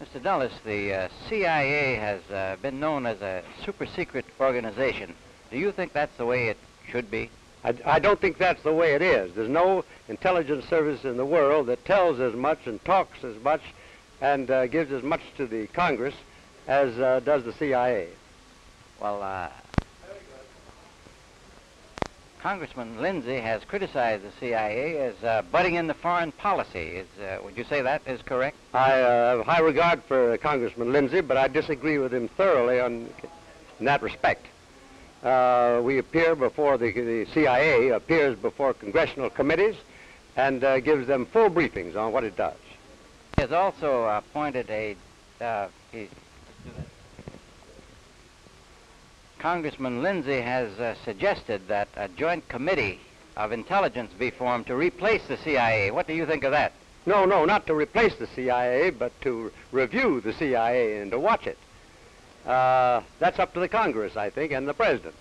Mr. Dulles, the uh, CIA has uh, been known as a super secret organization. Do you think that's the way it should be? I, I don't think that's the way it is. There's no intelligence service in the world that tells as much and talks as much and uh, gives as much to the Congress as uh, does the CIA. Well, uh, Congressman Lindsay has criticized the CIA as uh, butting into foreign policy. Is, uh, would you say that is correct? I uh, have high regard for Congressman Lindsay, but I disagree with him thoroughly on, in that respect. Uh, we appear before the, the CIA appears before congressional committees and uh, gives them full briefings on what it does. He has also appointed a. Uh, he, Congressman Lindsay has uh, suggested that a joint committee of intelligence be formed to replace the CIA. What do you think of that? No, no, not to replace the CIA, but to review the CIA and to watch it. Uh, that's up to the Congress, I think, and the President.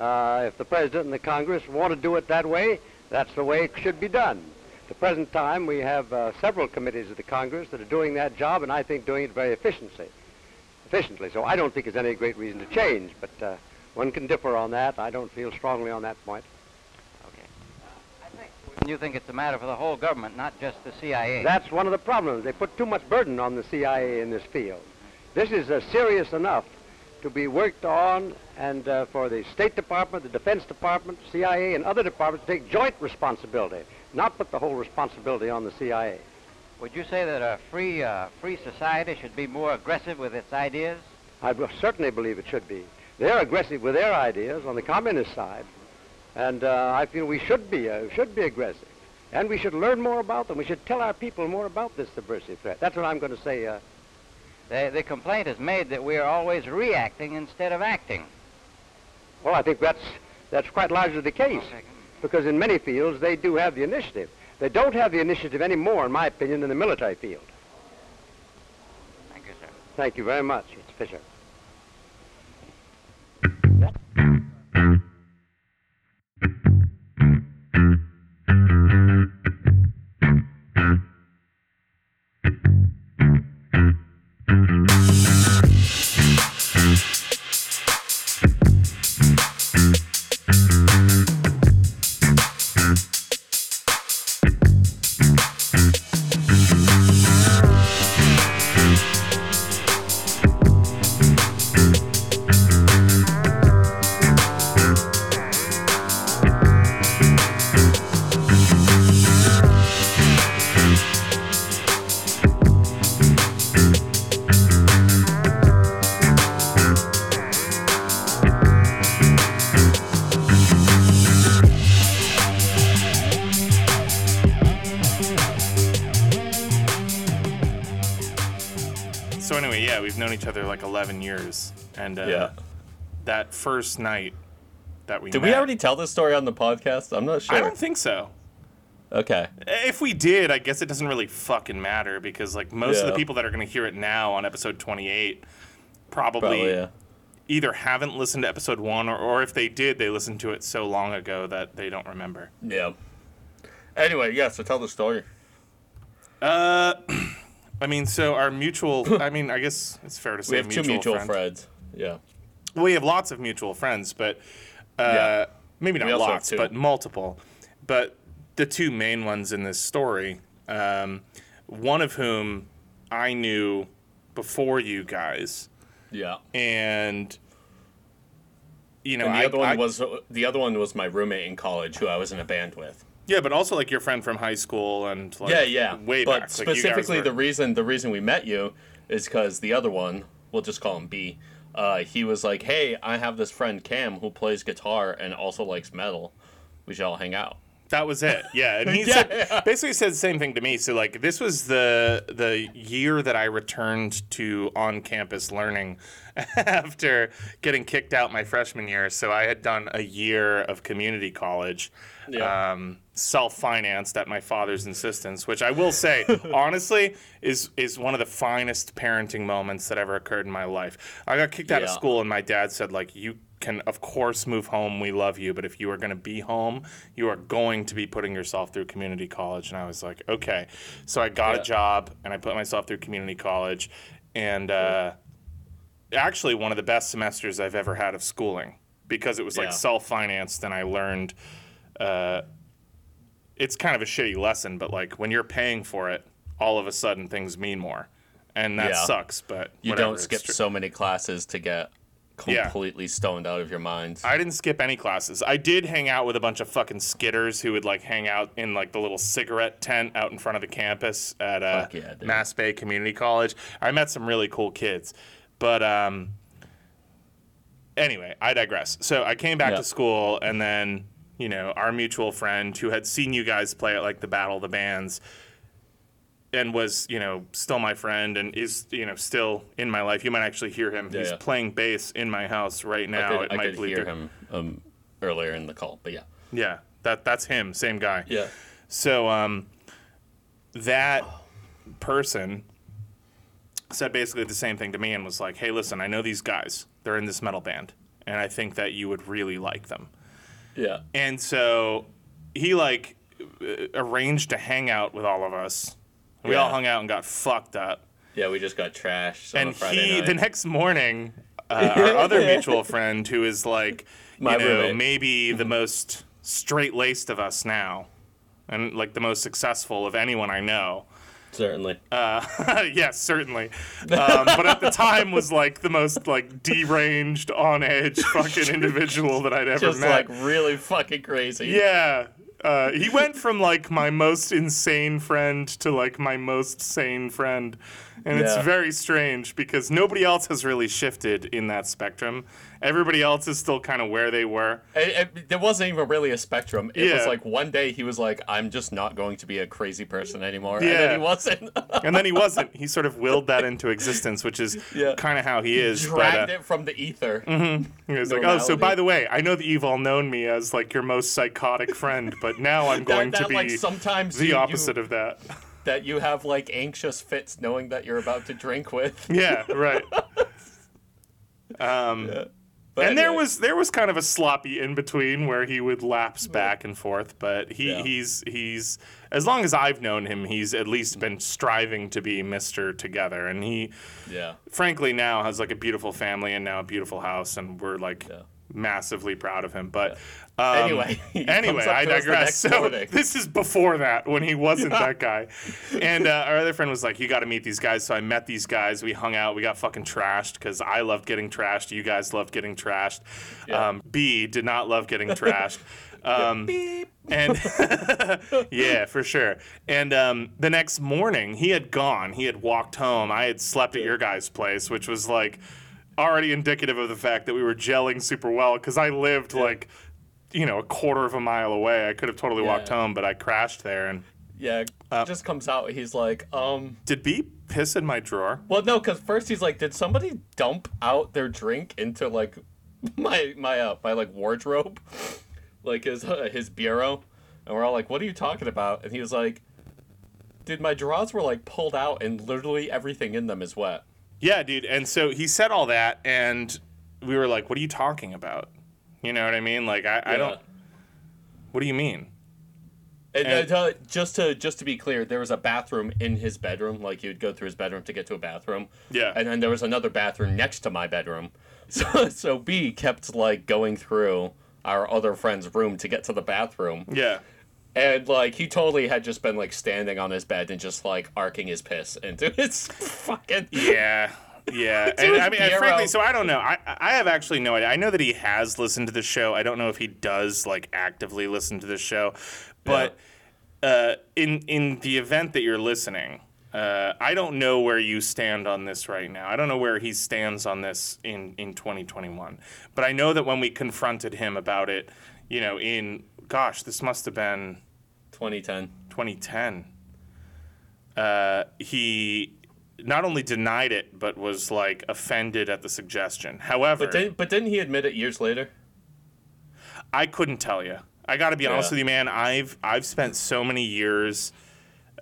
Uh, if the President and the Congress want to do it that way, that's the way it should be done. At the present time, we have uh, several committees of the Congress that are doing that job, and I think doing it very efficiently. Efficiently. So I don't think there's any great reason to change, but uh, one can differ on that. I don't feel strongly on that point. Okay. I think you think it's a matter for the whole government, not just the CIA. That's one of the problems. They put too much burden on the CIA in this field. This is uh, serious enough to be worked on and uh, for the State Department, the Defense Department, CIA, and other departments to take joint responsibility, not put the whole responsibility on the CIA. Would you say that a free, uh, free society should be more aggressive with its ideas? I certainly believe it should be. They're aggressive with their ideas on the communist side, and uh, I feel we should be uh, should be aggressive, and we should learn more about them. We should tell our people more about this subversive threat. That's what I'm going to say. Uh, the, the complaint is made that we are always reacting instead of acting. Well, I think that's that's quite largely the case, because in many fields they do have the initiative. They don't have the initiative any more, in my opinion, in the military field. Thank you, sir. Thank you very much. It's Fisher. Each other like 11 years, and uh, Yeah. that first night that we Did met, we already tell this story on the podcast? I'm not sure. I don't think so. okay. If we did, I guess it doesn't really fucking matter because like most of the people that are going to hear it now on episode 28 probably, Probably, yeah. either haven't listened to episode one or, or if they did, they listened to it so long ago that they don't remember. Yeah. Anyway, yeah, so tell the story. Uh, I mean, so our mutual. I mean, I guess it's fair to say We have mutual two mutual friend. friends. Yeah. We have lots of mutual friends, but uh, Yeah. maybe not We also have lots, but multiple. But the two main ones in this story, um, one of whom I knew before you guys, Yeah. and you know, and the I, other one I- was the other one was my roommate in college who I was in a band with. Yeah, but also like your friend from high school and like yeah, yeah. way but back. Like, specifically, were- the reason the reason we met you is because the other one, we'll just call him B. Uh, he was like, "Hey, I have this friend Cam who plays guitar and also likes metal. We should all hang out." That was it. Yeah, and he Yeah, said yeah. basically said the same thing to me. So like this was the the year that I returned to on campus learning after getting kicked out my freshman year. So I had done a year of community college. Yeah. Um, self-financed at my father's insistence, which I will say honestly is is one of the finest parenting moments that ever occurred in my life. I got kicked out of school and my dad said like you can of course move home. We love you, but if you are going to be home, you are going to be putting yourself through community college." And I was like, "Okay." So I got Yeah. a job and I put myself through community college, and uh, actually one of the best semesters I've ever had of schooling because it was like Yeah. self-financed and I learned. Uh, it's kind of a shitty lesson, but like when you're paying for it, all of a sudden things mean more, and that Yeah. sucks. But You whatever, don't skip so many classes to get Yeah. completely stoned out of your mind. I didn't skip any classes. I did hang out with a bunch of fucking skitters who would like hang out in like the little cigarette tent out in front of the campus at uh, yeah. Mass Bay Community College. I met some really cool kids, but um, anyway, I digress. So I came back Yeah. to school, and then you know our mutual friend who had seen you guys play at like the Battle of the Bands. And was you know still my friend and is you know still in my life. You might actually hear him. Yeah, He's yeah. playing bass in my house right now. I could, it I might could hear through. him um, earlier in the call, but yeah. Yeah, that that's him, same guy. Yeah. So um, that person said basically the same thing to me and was like, "Hey, listen, I know these guys. They're in this metal band, and I think that you would really like them." Yeah. And so he like uh, arranged a hangout with all of us. We all hung out and got fucked up. Yeah, we just got trashed and Friday he night. the next morning uh, our other mutual friend who is like My you know roommate. maybe the most straight laced of us now and like the most successful of anyone i know Certainly. uh, yes certainly um, but at the time was like the most like deranged on edge fucking individual that i'd ever just met Just like really fucking crazy. yeah. Uh, he went from like my most insane friend to like my most sane friend. And it's very strange because nobody else has really shifted in that spectrum. Everybody else is still kind of where they were. It, it, there wasn't even really a spectrum. It was like one day he was like, "I'm just not going to be a crazy person anymore," and Yeah. then he wasn't. And then he wasn't. He sort of willed that into existence, which is Yeah. kind of how he is. But, Dragged uh, it from the ether. Mm-hmm. he was like, oh, so by the way, I know that you've all known me as like your most psychotic friend, but now I'm going that, to be like sometimes the you- you- opposite of that. That you have like anxious fits knowing that you're about to drink with. Yeah, right. Um, But and there was there was kind of a sloppy in between where he would lapse back and forth, but he, Yeah. he's he's as long as I've known him, he's at least been striving to be Mister Together, and he yeah, frankly now has like a beautiful family and now a beautiful house, and we're like Yeah. massively proud of him. But um, Anyway, anyway, I to us the digress. So morning. this is before that when he wasn't that guy, and uh, our other friend was like, "You got to meet these guys." So I met these guys. We hung out. We got fucking trashed because I loved getting trashed. You guys loved getting trashed. Yeah. Um, B did not love getting trashed. Um, and yeah, for sure. And um, the next morning, he had gone. He had walked home. I had slept at your guys' place, which was like already indicative of the fact that we were gelling super well because I lived like, you know, a quarter of a mile away. I could have totally walked home, but I crashed there. And yeah. Uh, just comes out. He's like, um, did B piss in my drawer? well, no, because first he's like, did somebody dump out their drink into like my my uh, my like wardrobe, like his uh, his bureau, and we're all like, what are you talking about? And he was like, dude, my drawers were like pulled out, and literally everything in them is wet. Yeah, dude. And so he said all that, and we were like, "What are you talking about?" You know what I mean? Like, I, I don't. What do you mean? And, And- uh, just to just to be clear, there was a bathroom in his bedroom. Like you'd go through his bedroom to get to a bathroom. Yeah. And then there was another bathroom next to my bedroom. So so B kept like going through our other friend's room to get to the bathroom, Yeah. and like he totally had just been like standing on his bed and just like arcing his piss into his fucking Yeah. Yeah, and I mean, and frankly, so I don't know. I I have actually no idea. I know that he has listened to the show. I don't know if he does like actively listen to the show, but uh, in in the event that you're listening, uh, I don't know where you stand on this right now. I don't know where he stands on this in in 2021. But I know that when we confronted him about it, you know, in gosh, this must have been 2010. 2010. Uh, he not only denied it, but was like offended at the suggestion. However, But didn't but didn't he admit it years later? I couldn't tell you. I got to be honest with you, man. I've I've spent so many years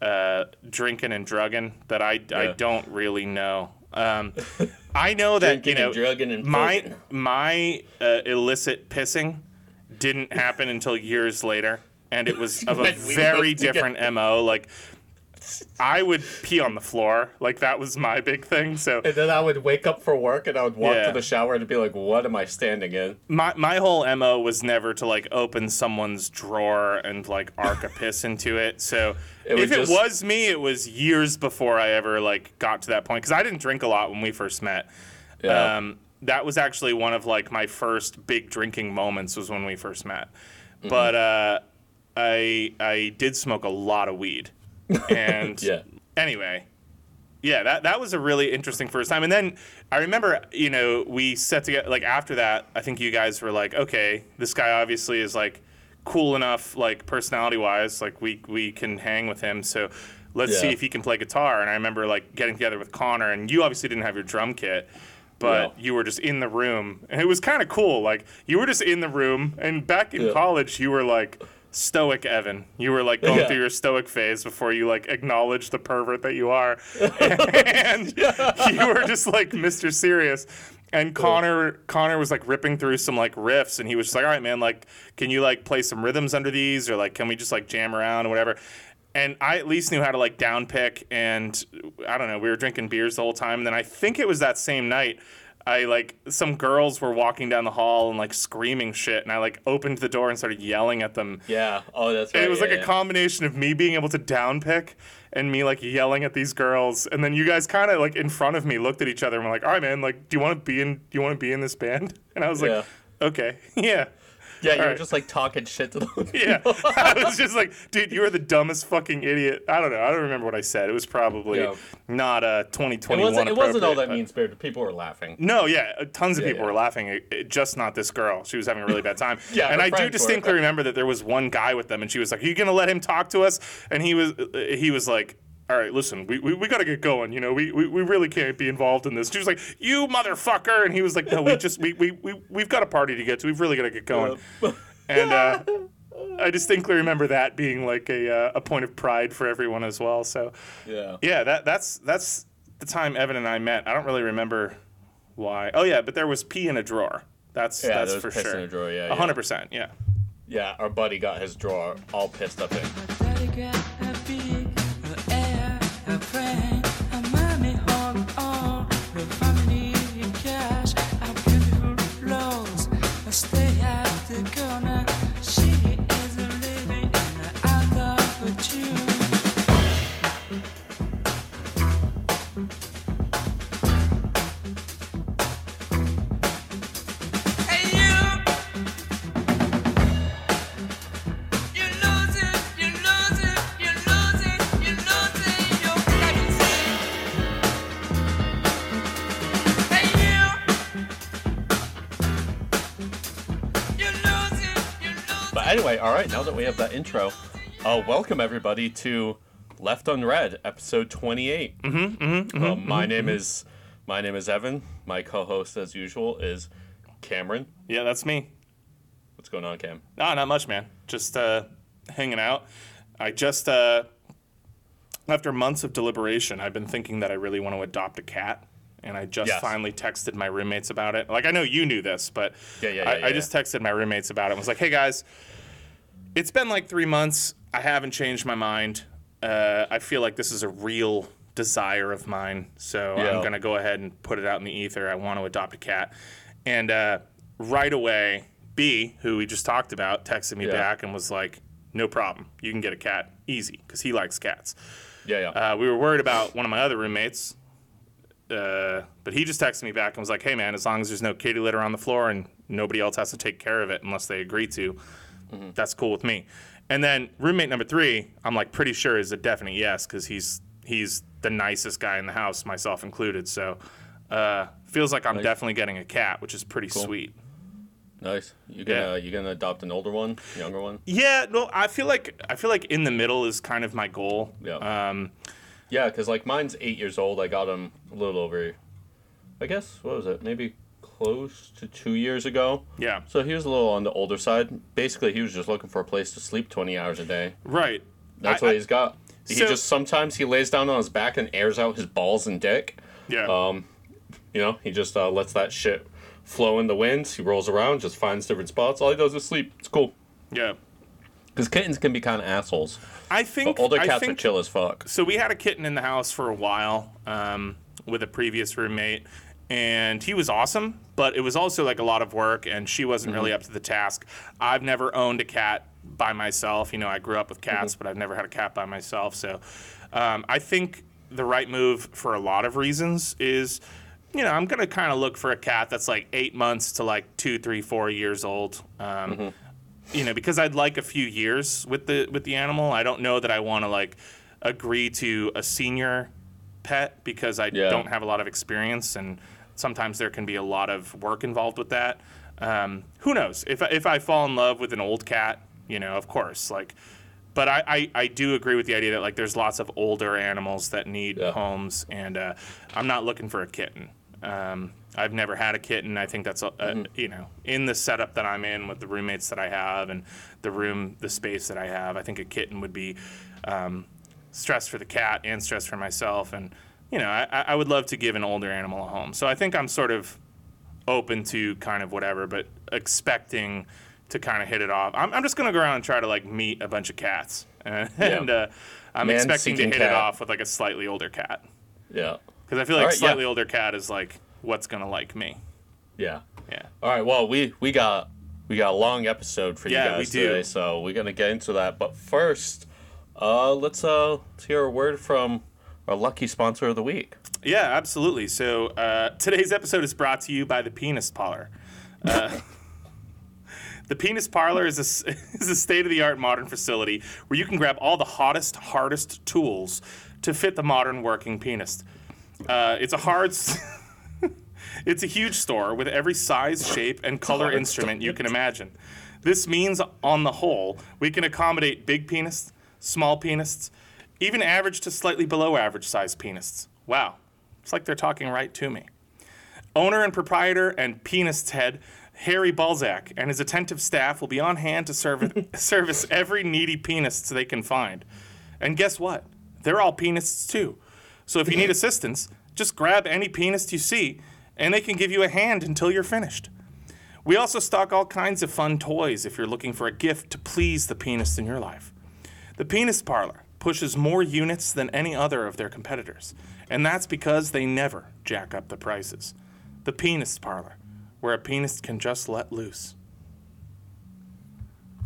uh, drinking and drugging that I, I don't really know. Um, I know that you know and drugging and my my uh, illicit pissing didn't happen until years later, and it was of a very different mo. Like I would pee on the floor, like that was my big thing. So And then I would wake up for work and I would walk Yeah. to the shower and be like, "What am I standing in?" my my whole mo was never to like open someone's drawer and like arc a piss into it. So It was if it was me, it was years before I ever like got to that point because I didn't drink a lot when we first met. Yeah. Um, that was actually one of like my first big drinking moments was when we first met. Mm-hmm. But uh, I I did smoke a lot of weed, and Yeah. anyway, yeah, that that was a really interesting first time. And then I remember, you know, we set together like after that. I think you guys were like, okay, this guy obviously is like cool enough, like personality wise, like we we can hang with him. So let's see if he can play guitar. And I remember like getting together with Connor, and you obviously didn't have your drum kit. But you were just in the room, and it was kind of cool. Like you were just in the room, and back in Yeah. college, you were like stoic Evan. You were like going Yeah. through your stoic phase before you like acknowledged the pervert that you are, and you were just like Mr. Serious. And Connor, Connor was like ripping through some like riffs, and he was just like, "All right, man, like, can you like play some rhythms under these, or like, can we just like jam around or whatever?" And I at least knew how to like down pick, and I don't know, we were drinking beers the whole time. And then I think it was that same night. I like some girls were walking down the hall and like screaming shit, and I like opened the door and started yelling at them. Yeah. Oh, that's right. And it was yeah, like a combination of me being able to down pick and me like yelling at these girls, and then you guys kind of like in front of me looked at each other and were like, "All right, man, like, do you want to be in? Do you want to be in this band?" And I was like, Yeah. "Okay, yeah." Yeah, you were Alright. just like talking shit to them. Yeah, I was just like, dude, you are the dumbest fucking idiot. I don't know. I don't remember what I said. It was probably Yeah. not a It 2021. wasn't. It wasn't all that mean spirited. People were laughing. No, yeah, uh, tons of Yeah, people yeah. were laughing. It, it- just not this girl. She was having a really bad time. Yeah, and I do distinctly remember that there was one guy with them, and she was like, "Are you gonna let him talk to us?" And he was, uh, he was like. All right, listen, we, we, we got to get going. You know, we, we, we really can't be involved in this. She was like, "You motherfucker," and he was like, "No, we just we, we, we we've got a party to get to. We've really got to get going." And uh, I distinctly remember that being like a uh, a point of pride for everyone as well. So Yeah. yeah, that that's that's the time Evan and I met. I don't really remember why. Oh yeah, but there was pee in a drawer. That's Yeah, that's there was for piss sure. in a drawer, yeah, hundred percent. Yeah. Yeah. Our buddy got his drawer all pissed up in. Stay anyway, all right. Now that we have that intro, uh, welcome everybody to Left Unread, episode twenty-eight. Mm-hmm. mm-hmm, my name is my name is Evan. My co-host, as usual, is Cameron. Yeah, that's me. What's going on, Cam? No, not much, man. Just uh, hanging out. I just uh, after months of deliberation, I've been thinking that I really want to adopt a cat. And I just Yes. finally texted my roommates about it. Like I know you knew this, but Yeah, yeah, yeah, I, I just texted my roommates about it. and was like, "Hey guys, it's been like three months. I haven't changed my mind. Uh, I feel like this is a real desire of mine. So Yeah. I'm gonna go ahead and put it out in the ether. I want to adopt a cat." And uh, right away, B, who we just talked about, texted me Yeah. back and was like, "No problem. You can get a cat easy because he likes cats." Yeah, yeah. Uh, we were worried about one of my other roommates, uh, but he just texted me back and was like, "Hey man, as long as there's no kitty litter on the floor and nobody else has to take care of it unless they agree to, that's cool with me." And then roommate number three, I'm like pretty sure is a definite yes because he's he's the nicest guy in the house, myself included. So uh, feels like I'm Nice. definitely getting a cat, which is pretty sweet. nice. You gonna yeah. you gonna adopt an older one, younger one? Yeah, no, I feel like I feel like in the middle is kind of my goal. Yeah. Um, Yeah, because like mine's eight years old. I got him a little over, I guess. What was it? Maybe close to two years ago. yeah. So he was a little on the older side. Basically, he was just looking for a place to sleep 20 hours a day. Right. That's I- what I- he's got. He So- just sometimes he lays down on his back and airs out his balls and dick. Yeah. Um, you know, he just uh, lets that shit flow in the winds. He rolls around, just finds different spots. All he does is sleep. It's cool. yeah. Because kittens can be kind of assholes. I think But older I cats think, are chill as fuck. So we had a kitten in the house for a while um, with a previous roommate, and he was awesome. But it was also like a lot of work, and she wasn't really up to the task. I've never owned a cat by myself. You know, I grew up with cats, but I've never had a cat by myself. So um, I think the right move for a lot of reasons is. You know, I'm gonna kind of look for a cat that's like eight months to like two, three, four years old. Um, you know because i'd like a few years with the with the animal i don't know that i want to like agree to a senior pet because i Yeah. don't have a lot of experience and sometimes there can be a lot of work involved with that um, who knows if, I- if i fall in love with an old cat you know of course like but I, I, I do agree with the idea that like there's lots of older animals that need Yeah. homes and uh, i'm not looking for a kitten um, I've never had a kitten. I think that's uh, you know in the setup that I'm in with the roommates that I have and the room, the space that I have. I think a kitten would be um, stress for the cat and stress for myself. And you know, I, I would love to give an older animal a home. So I think I'm sort of open to kind of whatever, but expecting to kind of hit it off. I'm, I'm just gonna go around and try to like meet a bunch of cats, and, and uh, I'm Man expecting to hit it off with like a slightly older cat Yeah. because I feel like right, yeah. slightly older cat is like what's gonna like me. Yeah. Yeah. All right. Well, we we got we got a long episode for Yeah, you we guys do. today, so we're gonna get into that. But first, uh, let's uh let's hear a word from our lucky sponsor of the week. Yeah, absolutely. So uh, today's episode is brought to you by the Penis Parlor. Uh, the Penis Parlor is a, is a state of the art modern facility where you can grab all the hottest, hardest tools to fit the modern working penis. Uh, it's a hard. it's a huge store with every size, shape, and color instrument you can imagine. This means, on the whole, we can accommodate big penises, small penises, even average to slightly below average sized penises. Wow, it's like they're talking right to me. Owner and proprietor and penis head Harry Balzac and his attentive staff will be on hand to serve, service every needy penis they can find. And guess what? They're all penists too. So if you need assistance, just grab any penis you see and they can give you a hand until you're finished. We also stock all kinds of fun toys if you're looking for a gift to please the penis in your life. The Penis Parlor pushes more units than any other of their competitors, and that's because they never jack up the prices. The Penis Parlor, where a penis can just let loose.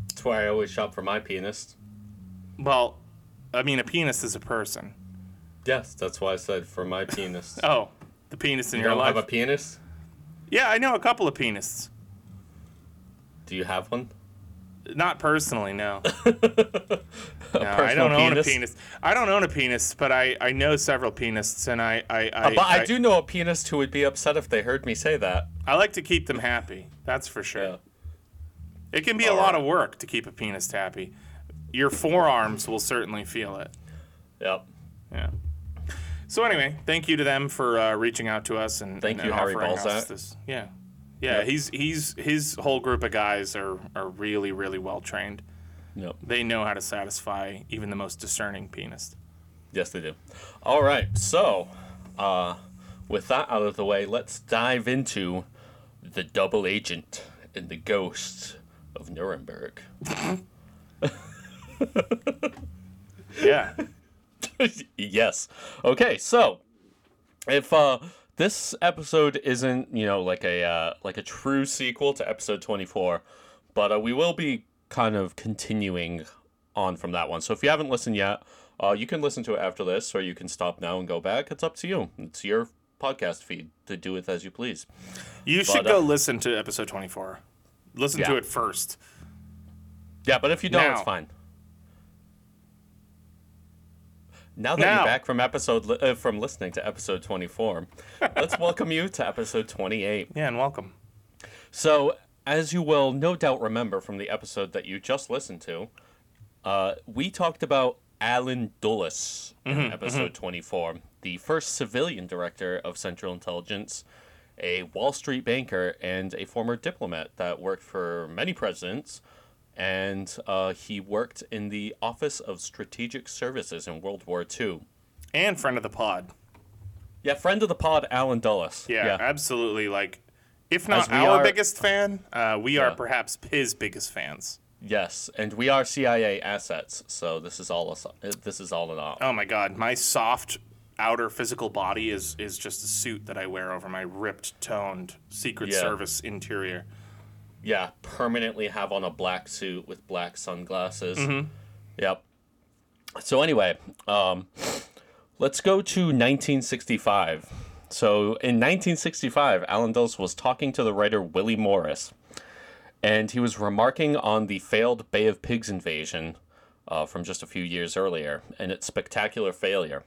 That's why I always shop for my penis. Well, I mean, a penis is a person. Yes, that's why I said for my penis. Oh, the penis in you your don't life. have a penis? yeah, I know a couple of penises. Do you have one? Not personally, no. no, I don't own penis? a penis. I don't own a penis, but I, I know several penises, and I I, I, Uh, but I, do know a penis who would be upset if they heard me say that. I like to keep them happy. That's for sure. Yeah. It can be a lot of work to keep a penis happy. Your forearms will certainly feel it. Yep. Yeah. So anyway, thank you to them for uh, reaching out to us and Thank and, you, and Harry Balzac. this. Yeah, yeah. Yep. He's he's his whole group of guys are are really really well trained. Yep. They know how to satisfy even the most discerning penis. Yes, they do. All right. So, uh, with that out of the way, let's dive into the double agent and the ghost of Nuremberg. Yeah. yes. Okay, so if uh this episode isn't, you know, like a uh, like a true sequel to episode 24, but uh, we will be kind of continuing on from that one. So if you haven't listened yet, uh, you can listen to it after this, or you can stop now and go back. It's up to you. It's your podcast feed to do with as you please. You should But, uh, go listen to episode 24. Listen to it first. Yeah, but if you don't, it's fine. Now that Now. you're back from episode uh, from listening to episode 24, let's welcome you to episode 28. Yeah, and welcome. So, as you will no doubt remember from the episode that you just listened to, uh, we talked about Allen Dulles in episode 24, the first civilian director of Central Intelligence, a Wall Street banker, and a former diplomat that worked for many presidents. And uh, he worked in the Office of Strategic Services in World War II. And friend of the pod. Yeah, friend of the pod, Allen Dulles. Yeah, absolutely. Like, if not our are- biggest fan, uh, we are perhaps his biggest fans. Yes, and we are CIA assets, so this is all us. This is all in all. Oh my god, my soft outer physical body is is just a suit that I wear over my ripped, toned Secret Yeah. Service interior. Yeah, permanently have on a black suit with black sunglasses. Yep. So anyway, um, let's go to 1965. So in 1965, Allen Dulles was talking to the writer Willie Morris, and he was remarking on the failed Bay of Pigs invasion uh, from just a few years earlier and its spectacular failure.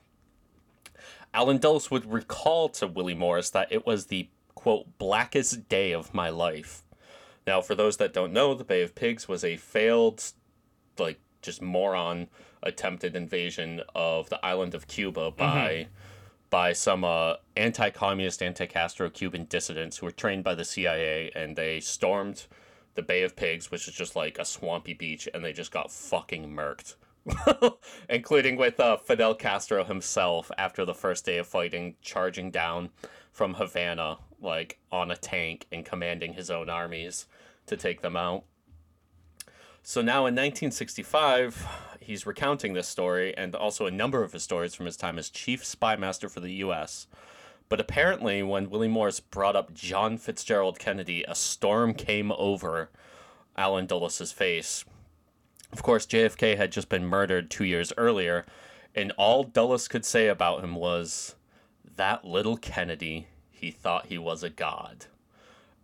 Allen Dulles would recall to Willie Morris that it was the quote blackest day of my life. Now, for those that don't know, the Bay of Pigs was a failed, like just moron attempted invasion of the island of Cuba by by some uh, anti-communist, anti-Castro Cuban dissidents who were trained by the CIA, and they stormed the Bay of Pigs, which is just like a swampy beach, and they just got fucking murked. including with uh, Fidel Castro himself after the first day of fighting, charging down from Havana like on a tank and commanding his own armies to take them out. So now in 1965, he's recounting this story and also a number of his stories from his time as chief spy master for the U.S. But apparently, when Willie Morris brought up John Fitzgerald Kennedy, a storm came over Allen Dulles' face. Of course, JFK had just been murdered two years earlier, and all Dulles could say about him was, That little Kennedy, he thought he was a god.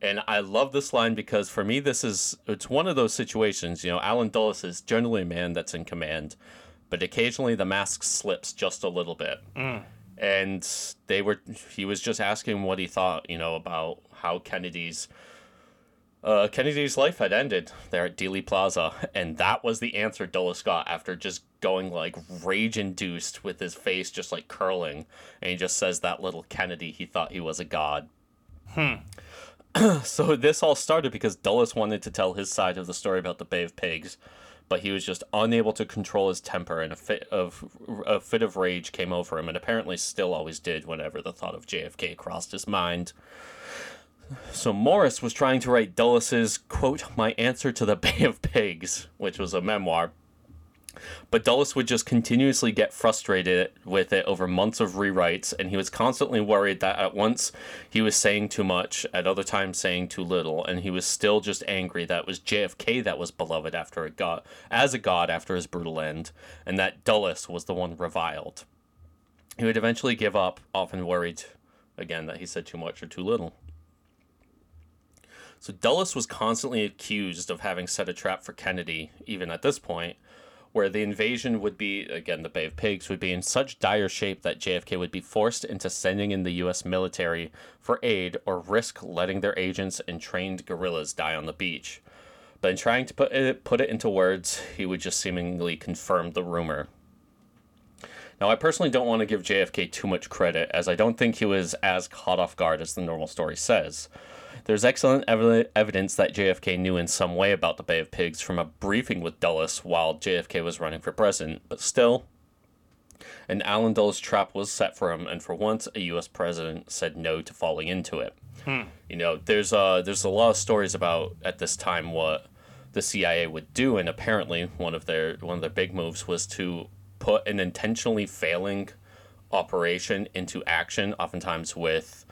And I love this line because for me, this is it's one of those situations. You know, Allen Dulles is generally a man that's in command, but occasionally the mask slips just a little bit. And they were he was just asking what he thought, you know, about how Kennedy's uh, Kennedy's life had ended there at Dealey Plaza, and that was the answer Dulles got after just going like rage induced with his face just like curling, and he just says that little Kennedy he thought he was a god. so this all started because Dulles wanted to tell his side of the story about the Bay of Pigs, but he was just unable to control his temper, and a fit of a fit of rage came over him, and apparently still always did whenever the thought of JFK crossed his mind. So Morris was trying to write Dulles's quote, "My answer to the Bay of Pigs," which was a memoir. But Dulles would just continuously get frustrated with it over months of rewrites, and he was constantly worried that at once he was saying too much, at other times saying too little, and he was still just angry that it was JFK that was beloved after a god, as a god after his brutal end, and that Dulles was the one reviled. He would eventually give up, often worried again that he said too much or too little. So Dulles was constantly accused of having set a trap for Kennedy, even at this point, where the invasion would be, again, the Bay of Pigs, would be in such dire shape that JFK would be forced into sending in the U.S. military for aid or risk letting their agents and trained guerrillas die on the beach. But in trying to put it, put it into words, he would just seemingly confirm the rumor. Now, I personally don't want to give JFK too much credit, as I don't think he was as caught off guard as the normal story says. There's excellent evi- evidence that JFK knew in some way about the Bay of Pigs from a briefing with Dulles while JFK was running for president, but still, an Allen Dulles trap was set for him, and for once, a U.S. president said no to falling into it. You know, there's uh, there's a lot of stories about at this time what the CIA would do, and apparently one of their one of their big moves was to put an intentionally failing operation into action, oftentimes with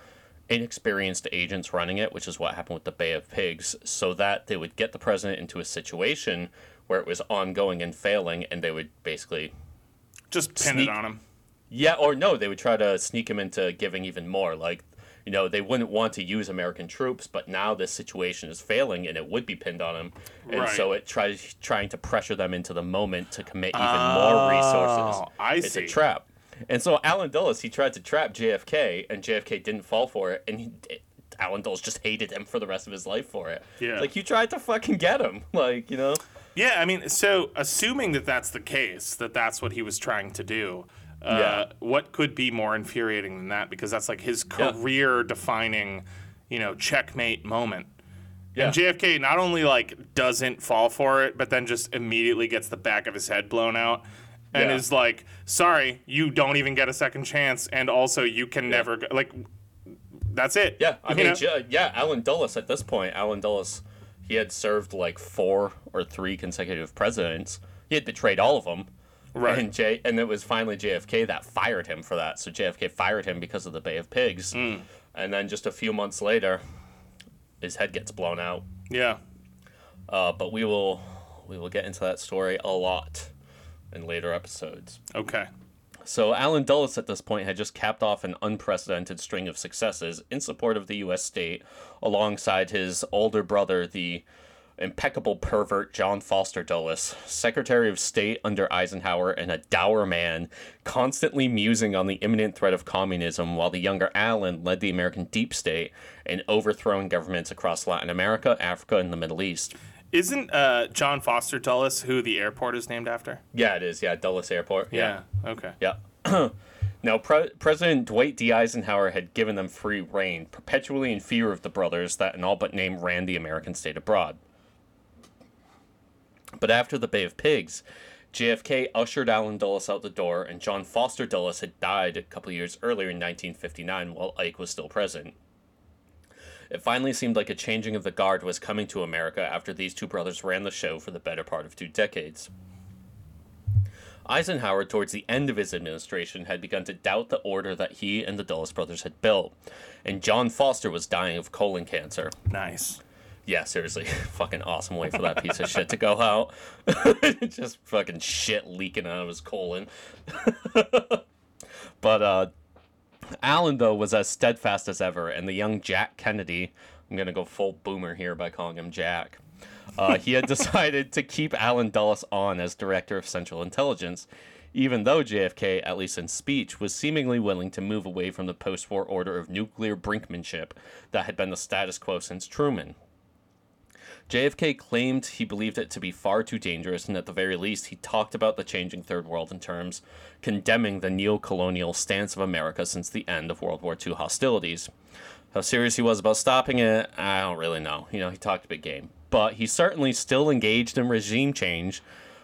inexperienced agents running it, which is what happened with the Bay of Pigs, so that they would get the president into a situation where it was ongoing and failing, and they would basically, Just pin Sneak- it on him. yeah, or no, they would try to sneak him into giving even more. Like, you know, they wouldn't want to use American troops, but now this situation is failing, and it would be pinned on him, and Right. so it tries trying to pressure them into the moment to commit even more resources. Oh, I it's see. a trap. And so Allen Dulles, he tried to trap JFK, and JFK didn't fall for it, and he, Allen Dulles just hated him for the rest of his life for it. Yeah. Like, you tried to fucking get him. Like, you know? Yeah, I mean, so assuming that that's the case, that that's what he was trying to do, uh, Yeah. what could be more infuriating than that? Because that's like his Yeah. career-defining, you know, checkmate moment. Yeah. And JFK not only like doesn't fall for it, but then just immediately gets the back of his head blown out, and Yeah. is like, "Sorry, you don't even get a second chance, and also you can never go, like." That's it. Yeah, I You mean, know? Yeah, Allen Dulles at this point, Allen Dulles, he had served like four or three consecutive presidents. He had betrayed all of them. Right. And J and it was finally JFK that fired him for that. So JFK fired him because of the Bay of Pigs. Hmm. And then just a few months later, his head gets blown out. yeah. Uh, but we will we will get into that story a lot in later episodes. Okay. So Allen Dulles at this point had just capped off an unprecedented string of successes in support of the U.S. state, alongside his older brother, the impeccable pervert John Foster Dulles, Secretary of State under Eisenhower and a dour man, constantly musing on the imminent threat of communism, while the younger Allen led the American deep state in overthrowing governments across Latin America, Africa, and the Middle East. Isn't uh, John Foster Dulles who the airport is named after? Yeah, it is. Yeah, Dulles Airport. Yeah. Okay. Yeah. now, Pre- President Dwight D. Eisenhower had given them free reign, perpetually in fear of the brothers that in all but name ran the American state abroad. But after the Bay of Pigs, JFK ushered Allen Dulles out the door, and John Foster Dulles had died a couple years earlier in 1959 while Ike was still president. It finally seemed like a changing of the guard was coming to America after these two brothers ran the show for the better part of two decades. Eisenhower, towards the end of his administration, had begun to doubt the order that he and the Dulles brothers had built, and John Foster was dying of colon cancer. Nice. Yeah, seriously, fucking awesome way for that piece of shit to go out. Just fucking shit leaking out of his colon. but uh, Allen, though, was as steadfast as ever, and the young Jack Kennedy, I'm gonna go full boomer here by calling him Jack. Uh, he had decided to keep Allen Dulles on as director of Central Intelligence, even though JFK, at least in speech, was seemingly willing to move away from the post war order of nuclear brinkmanship that had been the status quo since Truman. JFK claimed he believed it to be far too dangerous, and at the very least, he talked about the changing Third World in terms condemning the neo colonial stance of America since the end of World War II hostilities. How serious he was about stopping it, I don't really know. You know, he talked a big game. But he certainly still engaged in regime change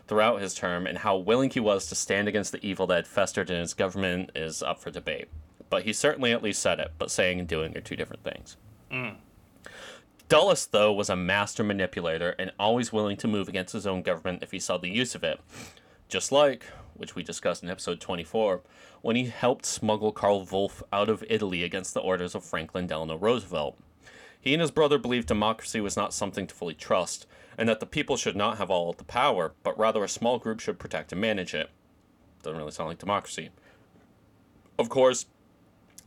throughout his term, and how willing he was to stand against the evil that had festered in his government is up for debate. But he certainly at least said it, but saying and doing are two different things. Mm. Dulles, though, was a master manipulator and always willing to move against his own government if he saw the use of it. Just like, which we discussed in episode 24, when he helped smuggle Karl Wolff out of Italy against the orders of Franklin Delano Roosevelt. He and his brother believed democracy was not something to fully trust, and that the people should not have all the power, but rather a small group should protect and manage it. Doesn't really sound like democracy. Of course,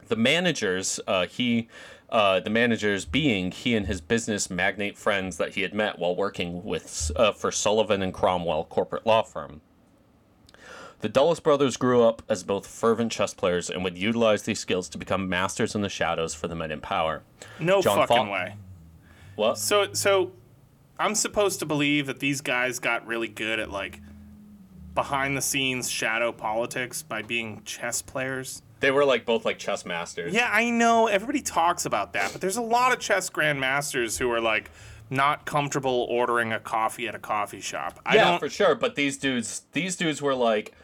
the managers, uh, he, uh, the managers being he and his business magnate friends that he had met while working with uh, for Sullivan and Cromwell corporate law firm. The Dulles brothers grew up as both fervent chess players and would utilize these skills to become masters in the shadows for the men in power. No John fucking way. What? So so I'm supposed to believe that these guys got really good at like behind the scenes shadow politics by being chess players. They were like both like chess masters. Yeah, I know everybody talks about that, but there's a lot of chess grandmasters who are like not comfortable ordering a coffee at a coffee shop. I yeah, for sure. But these dudes, these dudes were like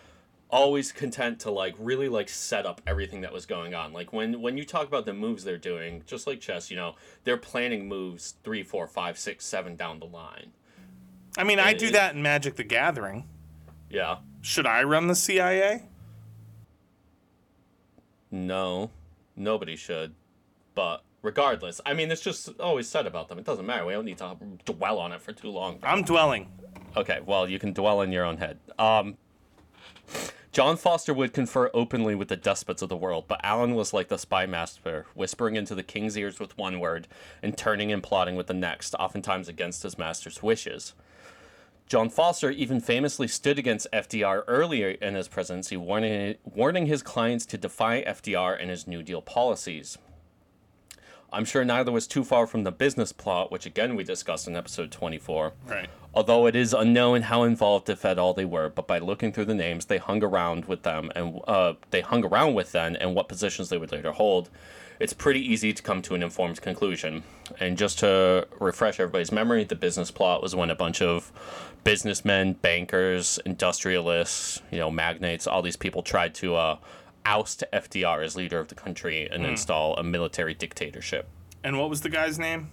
always content to like really like set up everything that was going on. Like when when you talk about the moves they're doing, just like chess, you know, they're planning moves three, four, five, six, seven down the line. I mean, I do is- that in Magic the Gathering. Yeah. Should I run the CIA? No, nobody should. But regardless, I mean, it's just always said about them. It doesn't matter. We don't need to dwell on it for too long. I'm dwelling. Okay, well, you can dwell in your own head. Um, John Foster would confer openly with the despots of the world, but Allen was like the spy master, whispering into the king's ears with one word and turning and plotting with the next, oftentimes against his master's wishes. John Foster even famously stood against FDR earlier in his presidency, warning, warning his clients to defy FDR and his New Deal policies. I'm sure neither was too far from the business plot, which again we discussed in episode 24 Right. although it is unknown how involved if at all they were but by looking through the names they hung around with them and uh, they hung around with them and what positions they would later hold it's pretty easy to come to an informed conclusion. And just to refresh everybody's memory, the business plot was when a bunch of businessmen, bankers, industrialists, you know, magnates, all these people tried to uh, oust FDR as leader of the country and install a military dictatorship. And what was the guy's name?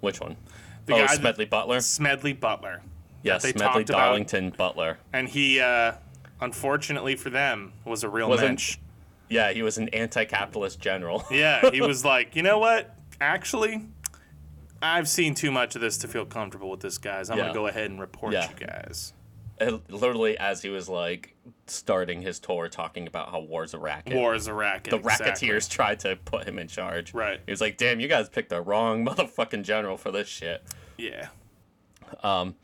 Which one? The oh, guy that- Smedley Butler. Smedley Butler. Yes, they Smedley talked about- Darlington Butler. And he, uh, unfortunately for them, was a real Wasn't- mensch. Yeah, he was an anti-capitalist general. Yeah, he was like, you know what? Actually, I've seen too much of this to feel comfortable with this, guys. I'm Yeah. gonna go ahead and report Yeah. you guys. And literally, as he was like starting his tour, talking about how war's a racket. War is a racket. the exactly. racketeers tried to put him in charge. Right. He was like, "Damn, you guys picked the wrong motherfucking general for this shit." Yeah. Um,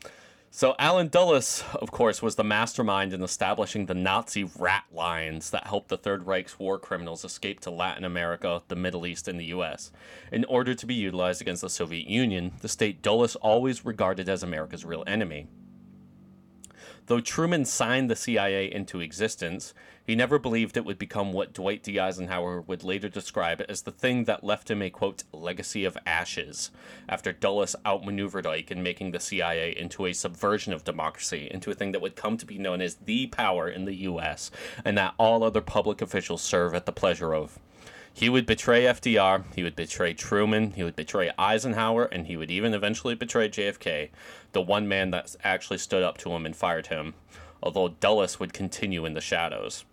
So Allen Dulles, of course, was the mastermind in establishing the Nazi rat lines that helped the Third Reich's war criminals escape to Latin America, the Middle East, and the U.S. In order to be utilized against the Soviet Union, the state Dulles always regarded as America's real enemy. Though Truman signed the CIA into existence, he never believed it would become what Dwight D. Eisenhower would later describe as the thing that left him a quote legacy of ashes, after Dulles outmaneuvered Ike in making the CIA into a subversion of democracy, into a thing that would come to be known as the power in the U.S., and that all other public officials serve at the pleasure of. He would betray FDR, he would betray Truman, he would betray Eisenhower, and he would even eventually betray JFK, the one man that actually stood up to him and fired him, although Dulles would continue in the shadows.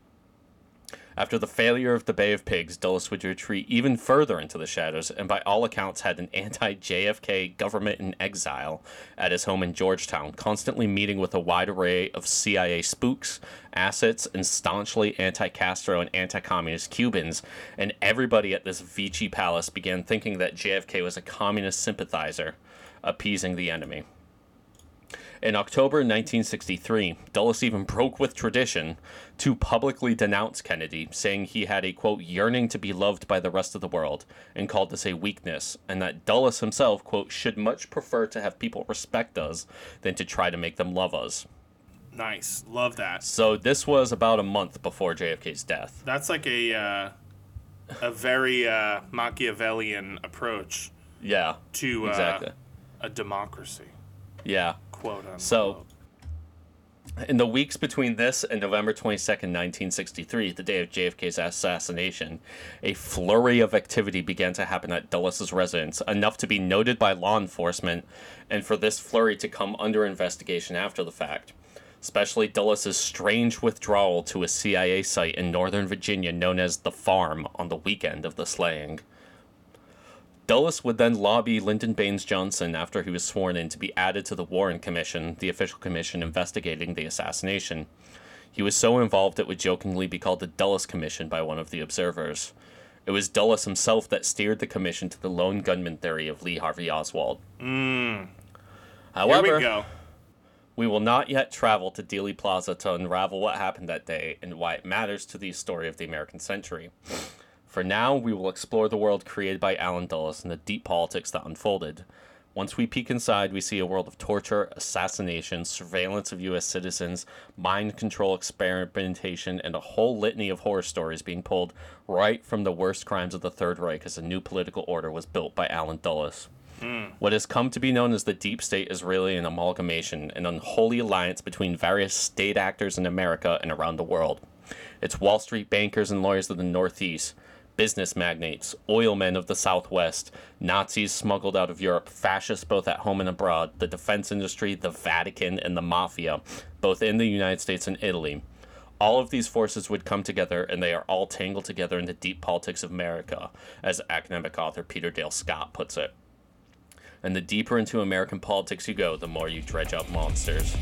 After the failure of the Bay of Pigs, Dulles would retreat even further into the shadows and by all accounts had an anti-JFK government in exile at his home in Georgetown, constantly meeting with a wide array of CIA spooks, assets, and staunchly anti-Castro and anti-communist Cubans, and everybody at this Vichy palace began thinking that JFK was a communist sympathizer, appeasing the enemy. In October 1963, Dulles even broke with tradition to publicly denounce Kennedy, saying he had a quote yearning to be loved by the rest of the world, and called this a weakness, and that Dulles himself quote should much prefer to have people respect us than to try to make them love us. Nice. Love that. So this was about a month before JFK's death. That's like a uh, a very uh, Machiavellian approach Yeah, to uh, exactly. a democracy. Yeah. Quote unquote. So, in the weeks between this and November 22nd, 1963, the day of JFK's assassination, a flurry of activity began to happen at Dulles' residence, enough to be noted by law enforcement, and for this flurry to come under investigation after the fact. Especially Dulles' strange withdrawal to a CIA site in Northern Virginia known as The Farm on the weekend of the slaying. Dulles would then lobby Lyndon Baines Johnson after he was sworn in to be added to the Warren Commission, the official commission investigating the assassination. He was so involved it would jokingly be called the Dulles Commission by one of the observers. It was Dulles himself that steered the commission to the lone gunman theory of Lee Harvey Oswald. Hmm. Here However, we go. we will not yet travel to Dealey Plaza to unravel what happened that day and why it matters to the story of the American century. For now, we will explore the world created by Allen Dulles and the deep politics that unfolded. Once we peek inside, we see a world of torture, assassination, surveillance of U.S. citizens, mind control experimentation, and a whole litany of horror stories being pulled right from the worst crimes of the Third Reich as a new political order was built by Allen Dulles. Hmm. What has come to be known as the deep state is really an amalgamation, an unholy alliance between various state actors in America and around the world. It's Wall Street bankers and lawyers of the Northeast, business magnates, oil men of the Southwest, Nazis smuggled out of Europe, fascists both at home and abroad, the defense industry, the Vatican, and the mafia, both in the United States and Italy. All of these forces would come together, and they are all tangled together in the deep politics of America, as academic author Peter Dale Scott puts it. And the deeper into American politics you go, the more you dredge up monsters.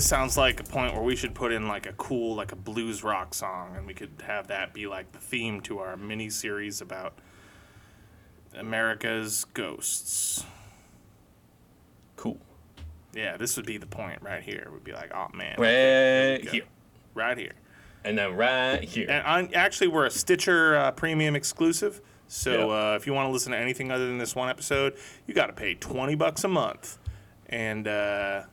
This sounds like a point where we should put in like a cool, like a blues rock song, and we could have that be like the theme to our mini series about America's ghosts. Cool. Yeah, this would be the point right here. We'd be like, oh man, Right here. right here. And then right here. And on, actually, we're a Stitcher uh, premium exclusive. So Yeah. uh, if you want to listen to anything other than this one episode, you got to pay twenty bucks a month. And uh,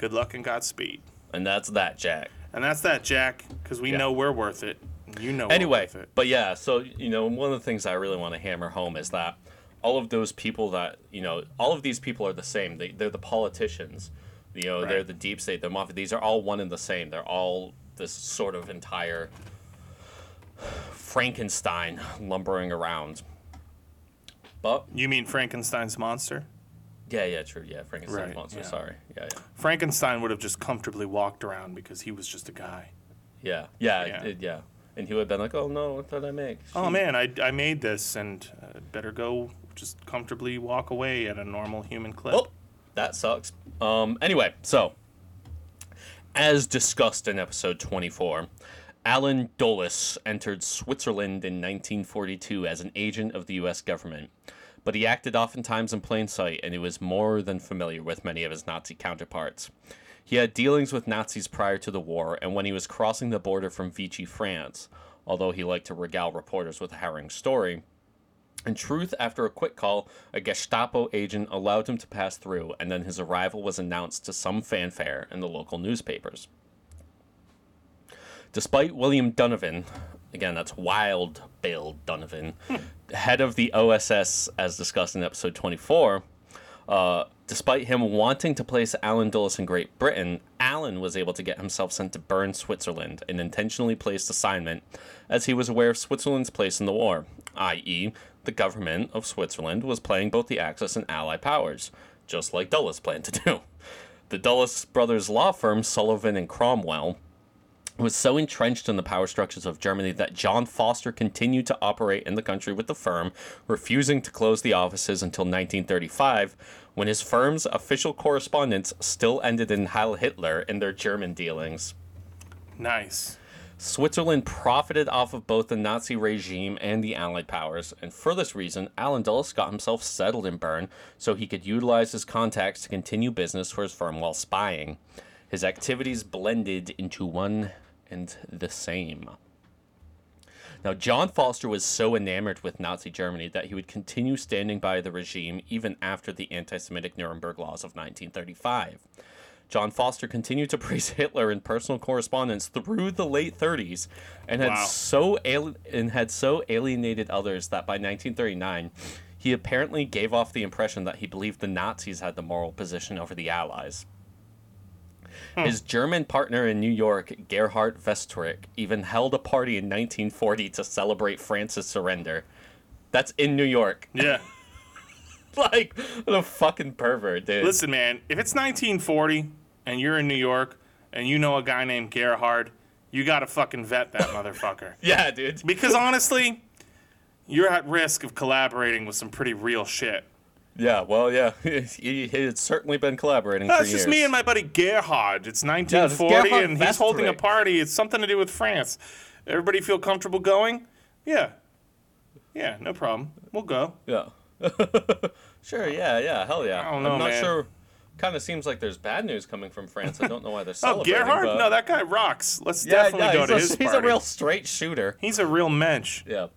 good luck and Godspeed. And that's that, Jack. And that's that, Jack, because we Yeah. know we're worth it. You know Anyway, we're worth it. but yeah, so you know, one of the things I really want to hammer home is that all of those people that you know, all of these people are the same. They they're the politicians. You know, they're the deep state, the mafia. These are all one and the same. They're all this sort of entire Frankenstein lumbering around. But You mean Frankenstein's monster? Yeah, yeah, true. Yeah, Frankenstein's Right, monster. yeah. Sorry. Yeah, yeah. Frankenstein would have just comfortably walked around because he was just a guy. Yeah, yeah, Yeah. it- yeah. And he would have been like, "Oh no, what did I make?" Oh man, I, I made this and uh, better go just comfortably walk away at a normal human clip. Well, that sucks. Um, anyway, so as discussed in episode 24, Allen Dulles entered Switzerland in 1942 as an agent of the U.S. government, but he acted oftentimes in plain sight and he was more than familiar with many of his Nazi counterparts. He had dealings with Nazis prior to the war, and when he was crossing the border from Vichy, France, although he liked to regale reporters with a harrowing story, in truth, after a quick call, a Gestapo agent allowed him to pass through, and then his arrival was announced to some fanfare in the local newspapers. Despite William Donovan, again, that's Wild Bill Donovan, head of the OSS, as discussed in episode 24, uh, despite him wanting to place Allen Dulles in Great Britain, Allen was able to get himself sent to Bern, Switzerland, an intentionally placed assignment, as he was aware of Switzerland's place in the war, i.e., the government of Switzerland was playing both the Axis and Allied powers, just like Dulles planned to do. The Dulles brothers' law firm, Sullivan and Cromwell, was so entrenched in the power structures of Germany that John Foster continued to operate in the country with the firm, refusing to close the offices until 1935, when his firm's official correspondence still ended in Heil Hitler in their German dealings. Nice. Switzerland profited off of both the Nazi regime and the Allied powers, and for this reason, Allen Dulles got himself settled in Bern so he could utilize his contacts to continue business for his firm while spying. His activities blended into one and the same. Now, John Foster was so enamored with Nazi Germany that he would continue standing by the regime even after the anti Semitic Nuremberg laws of 1935. John Foster continued to praise Hitler in personal correspondence through the late 30s and had Wow. so ali- and had so alienated others that by 1939 he apparently gave off the impression that he believed the Nazis had the moral position over the Allies. Hmm. His German partner in New York, Gerhard Westrick, even held a party in 1940 to celebrate France's surrender. That's in New York. Yeah. like, what a fucking pervert, dude. Listen, man, if it's 1940 and you're in New York and you know a guy named Gerhard, you gotta fucking vet that motherfucker. Yeah, dude. Because honestly, you're at risk of collaborating with some pretty real shit. Yeah, well, yeah. he, he had certainly been collaborating for That's years. just me and my buddy Gerhard. It's it's 1940 Gerhard and he's holding a party. It's something to do with France. Everybody feel comfortable going? Yeah. Yeah, no problem. We'll go. Yeah. sure, yeah, yeah, hell yeah. I don't know, I'm not man. sure. Kind of seems like there's bad news coming from France. I don't know why they're oh, celebrating. Oh. Gerhard? but- No, that guy rocks. Let's yeah, definitely yeah, go to a, his He's party. a real straight shooter. He's a real mensch. Yeah.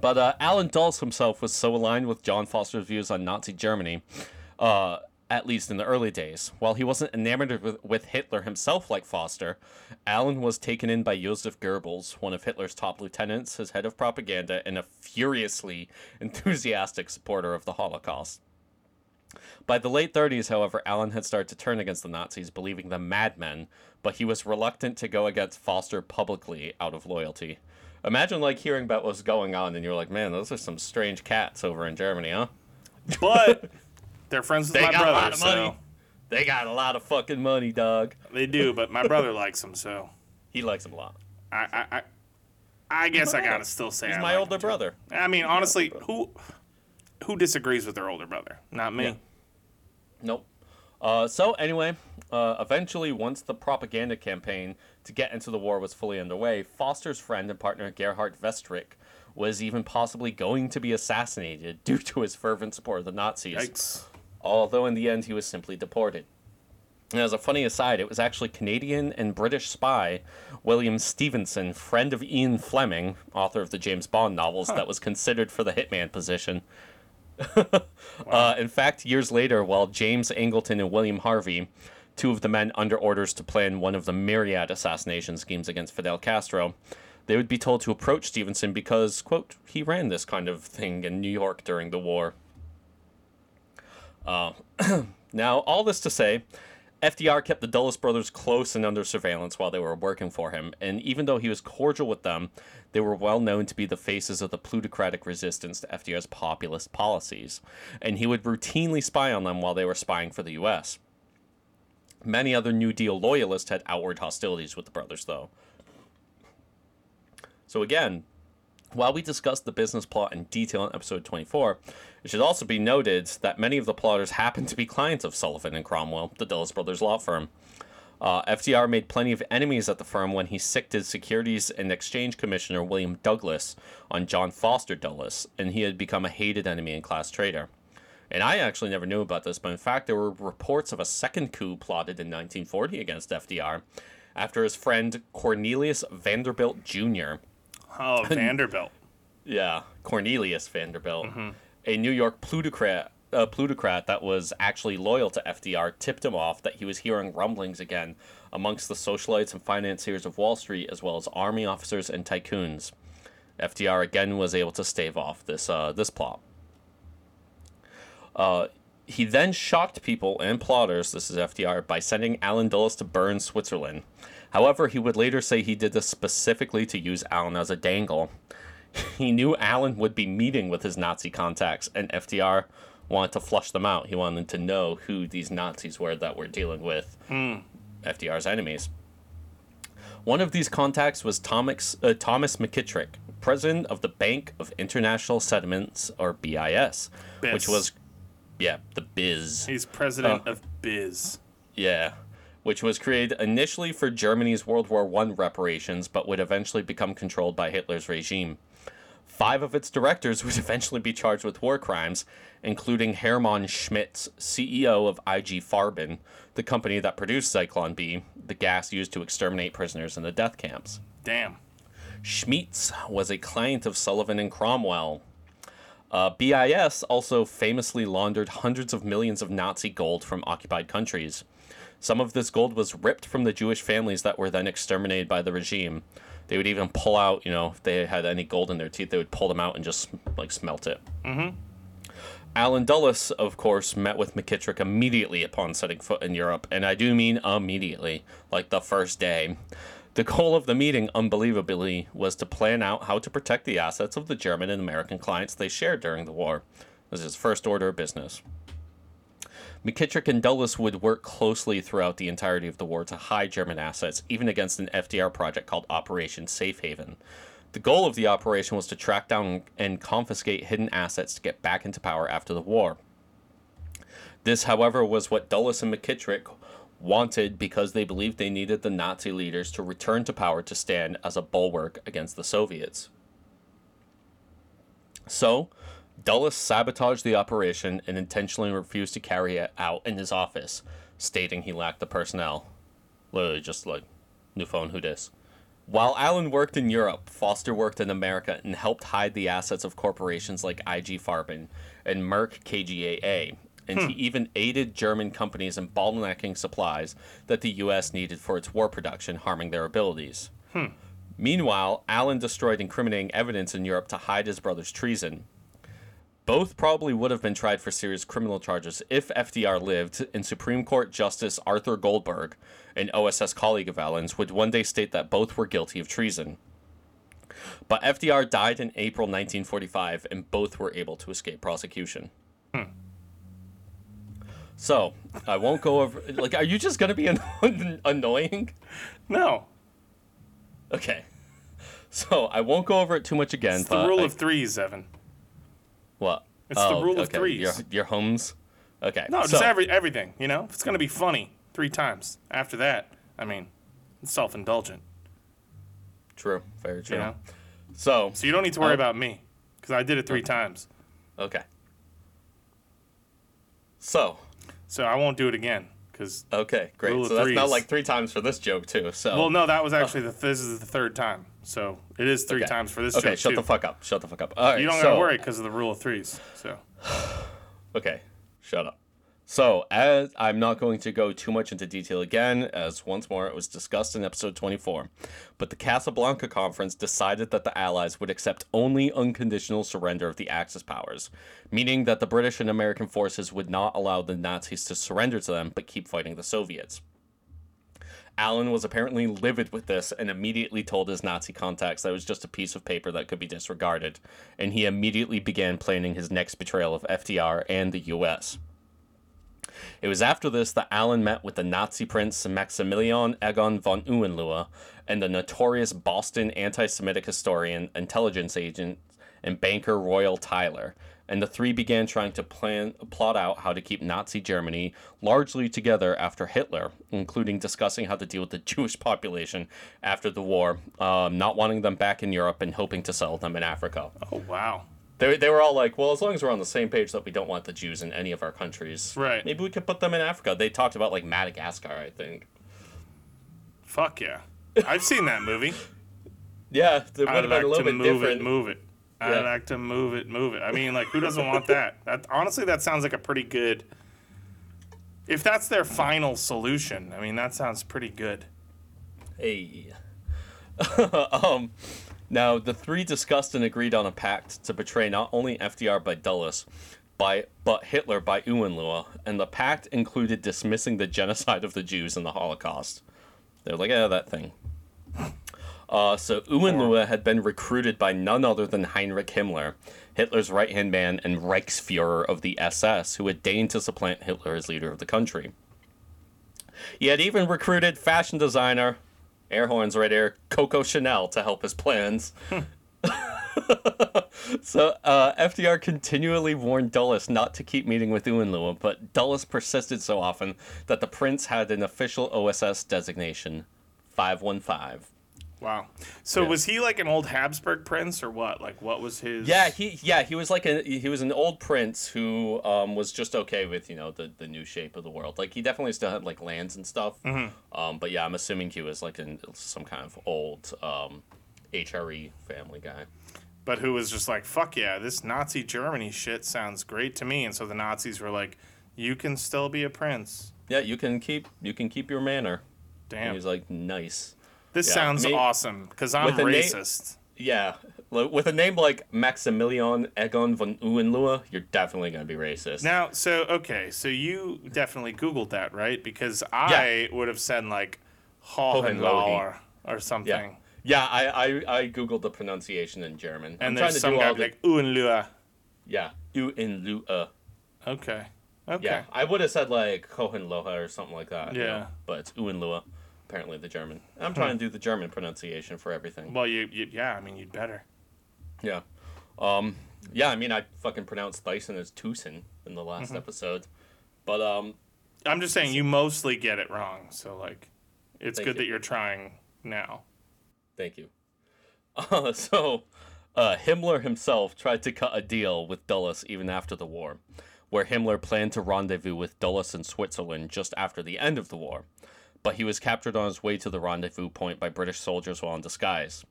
But uh, Allen Dulles himself was so aligned with John Foster's views on Nazi Germany, uh, at least in the early days. While he wasn't enamored with, with Hitler himself like Foster, Allen was taken in by Josef Goebbels, one of Hitler's top lieutenants, his head of propaganda, and a furiously enthusiastic supporter of the Holocaust. By the late 30s, however, Allen had started to turn against the Nazis, believing them madmen, but he was reluctant to go against Foster publicly out of loyalty. Imagine like hearing about what's going on and you're like, man, those are some strange cats over in Germany, huh? But they're friends with They my got a brother, lot of money. so They got a lot of fucking money, dog. they do. But my brother likes them, so He likes them a lot. I, I, I, I guess I gotta still say He's I my like older him, too. brother. I mean, honestly, who, who disagrees with their older brother? Not me. Yeah. Nope. Uh, so anyway, uh, eventually, once the propaganda campaign to get into the war was fully underway, Foster's friend and partner Gerhard Westrick was even possibly going to be assassinated due to his fervent support of the Nazis. Yikes. Although in the end, he was simply deported. And as a funny aside, it was actually Canadian and British spy William Stephenson, friend of Ian Fleming, author of the James Bond novels, that was considered for the hitman position. uh, in fact, years later, while James Angleton and William Harvey, two of the men under orders to plan one of the myriad assassination schemes against Fidel Castro, they would be told to approach Stephenson because, quote, he ran this kind of thing in New York during the war. Uh, now, all this to say, FDR kept the Dulles brothers close and under surveillance while they were working for him, and even though he was cordial with them, they were well known to be the faces of the plutocratic resistance to FDR's populist policies, and he would routinely spy on them while they were spying for the U.S. Many other New Deal loyalists had outward hostilities with the brothers, though. So again, while we discussed the business plot in detail in episode 24, it should also be noted that many of the plotters happened to be clients of Sullivan and Cromwell, the Dulles brothers law firm. Uh, FDR made plenty of enemies at the firm when he sicked his Securities and Exchange Commissioner William Douglas on John Foster Dulles, and he had become a hated enemy and class traitor. And I actually never knew about this, but in fact, there were reports of a second coup plotted in 1940 against FDR after his friend Cornelius Vanderbilt Jr. Oh, Vanderbilt. Yeah, Cornelius Vanderbilt, a New York plutocrat, uh, plutocrat that was actually loyal to FDR, tipped him off that he was hearing rumblings again amongst the socialites and financiers of Wall Street, as well as army officers and tycoons. FDR again was able to stave off this uh, this plot. Uh, he then shocked people and plotters, this is FDR, by sending Allen Dulles to Bern, Switzerland. However, he would later say he did this specifically to use Allen as a dangle. He knew Allen would be meeting with his Nazi contacts, and FDR wanted to flush them out. He wanted to know who these Nazis were that were dealing with FDR's enemies. One of these contacts was Thomas, uh, Thomas McKittrick, president of the Bank of International Settlements, or BIS, which was, yeah, the BIZ. He's president Oh. of Biz. Yeah, which was created initially for Germany's World War I reparations, but would eventually become controlled by Hitler's regime. Five of its directors would eventually be charged with war crimes, including Hermann Schmitz, CEO of IG Farben, the company that produced Zyklon B, the gas used to exterminate prisoners in the death camps. Damn. Schmitz was a client of Sullivan and Cromwell. Uh, BIS also famously laundered hundreds of millions of Nazi gold from occupied countries. Some of this gold was ripped from the Jewish families that were then exterminated by the regime. They would even pull out, you know, if they had any gold in their teeth, they would pull them out and just like smelt it. Mm-hmm. Allen Dulles, of course, met with McKittrick immediately upon setting foot in Europe, and I do mean immediately, like the first day. The goal of the meeting, unbelievably, was to plan out how to protect the assets of the German and American clients they shared during the war. This is first order of business. McKittrick and Dulles would work closely throughout the entirety of the war to hide German assets, even against an FDR project called Operation Safe Haven. The goal of the operation was to track down and confiscate hidden assets to get back into power after the war. This, however, was what Dulles and McKittrick wanted because they believed they needed the Nazi leaders to return to power to stand as a bulwark against the Soviets. So, Dulles sabotaged the operation and intentionally refused to carry it out in his office, stating he lacked the personnel. Literally, just like, new phone, who dis? While Allen worked in Europe, Foster worked in America and helped hide the assets of corporations like IG Farben and Merck KGaA. And he hmm. even aided German companies in bottlenecking supplies that the U.S. needed for its war production, harming their abilities. Hmm. Meanwhile, Allen destroyed incriminating evidence in Europe to hide his brother's treason. Both probably would have been tried for serious criminal charges if FDR lived, and Supreme Court Justice Arthur Goldberg, an OSS colleague of Allen's, would one day state that both were guilty of treason. But FDR died in April 1945, and both were able to escape prosecution. Hmm. So, I won't go over. Like, are you just going to be an- annoying? No. Okay. So, I won't go over it too much again. It's the rule I- of threes, Evan. What? It's the oh, rule of okay. threes. Your, your homes. Okay. No, just every everything. You know, if it's gonna be funny three times after that, I mean, it's self-indulgent. True. Very true. You know, So, so you don't need to worry Oh. about me because I did it three times. okay. So, So I won't do it again because. okay, great. So that's not like three times for this joke too. So, Well, no, that was oh. actually the this is the third time, so it is three Okay. times for this okay, joke shut too. the fuck up. Shut the fuck up. All right. you don't so, gotta worry because of the rule of threes. So Okay, shut up. So, as I'm not going to go too much into detail again, as once more it was discussed in episode 24, but the Casablanca Conference decided that the Allies would accept only unconditional surrender of the Axis powers, meaning that the British and American forces would not allow the Nazis to surrender to them but keep fighting the Soviets. Allen was apparently livid with this and immediately told his Nazi contacts that it was just a piece of paper that could be disregarded, and he immediately began planning his next betrayal of FDR and the US. It was after this that Allen met with the Nazi prince Maximilian Egon von Hohenlohe and the notorious Boston anti Semitic historian, intelligence agent, and banker Royall Tyler, and the three began trying to plan plot out how to keep Nazi Germany largely together after Hitler, including discussing how to deal with the Jewish population after the war, um, not wanting them back in Europe and hoping to settle them in Africa. oh wow, They, they were all like, well, as long as we're on the same page that we don't want the Jews in any of our countries, Right. Maybe we could put them in Africa. They talked about like Madagascar, I think. fuck yeah, I've seen that movie. Yeah, it would I'd have been like a little to bit move different. it, move it. I'd like to move it, move it. I mean, like, who doesn't want that? That honestly, that sounds like a pretty good. If that's their final solution, I mean, that sounds pretty good. Hey. um, now the three discussed and agreed on a pact to betray not only FDR by Dulles, by but Hitler by Hohenlohe, and the pact included dismissing the genocide of the Jews and the Holocaust. They're like, yeah, that thing. Uh, so Hohenlohe had been recruited by none other than Heinrich Himmler, Hitler's right-hand man and Reichsfuhrer of the SS, who had deigned to supplant Hitler as leader of the country. He had even recruited fashion designer, air horns right here, Coco Chanel to help his plans. so uh, FDR continually warned Dulles not to keep meeting with Hohenlohe, but Dulles persisted so often that the prince had an official OSS designation, 515. Wow. So Yeah. was he like an old Habsburg prince or what? Like, what was his? Yeah, he yeah he was like a he was an old prince who um, was just okay with you know the the new shape of the world. Like he definitely still had like lands and stuff. Um, but yeah, I'm assuming he was like in some kind of old um, HRE family guy. But who was just like, fuck yeah, this Nazi Germany shit sounds great to me. And so the Nazis were like, you can still be a prince. Yeah, you can keep you can keep your manor. And Damn. he's like nice. This Yeah, sounds me- awesome because I'm with a na- racist. Yeah, with a name like Maximilian Egon von Hohenlohe, you're definitely gonna be racist. Now, so okay, so you definitely Googled that, right? Because I would have said like Hohenlohe or something, yeah, yeah. I, I I googled the pronunciation in German. I'm and trying there's to some do guy the like Hohenlohe. yeah Hohenlohe. Okay, okay, Yeah, I would have said like Hohenlohe or something like that. Yeah. Hmm. know, but it's Hohenlohe, apparently the German. I'm trying to do the German pronunciation for everything. Well, you, you, yeah, I mean, you'd better. Yeah. Um. Yeah, I mean, I fucking pronounced Dyson as Tucson in the last Mm-hmm. episode, but um, I'm just saying you mostly get it wrong, so like, it's good you. that you're trying now. Thank you. Uh, so, uh, Himmler himself tried to cut a deal with Dulles even after the war, where Himmler planned to rendezvous with Dulles in Switzerland just after the end of the war. But he was captured on his way to the rendezvous point by British soldiers while in disguise.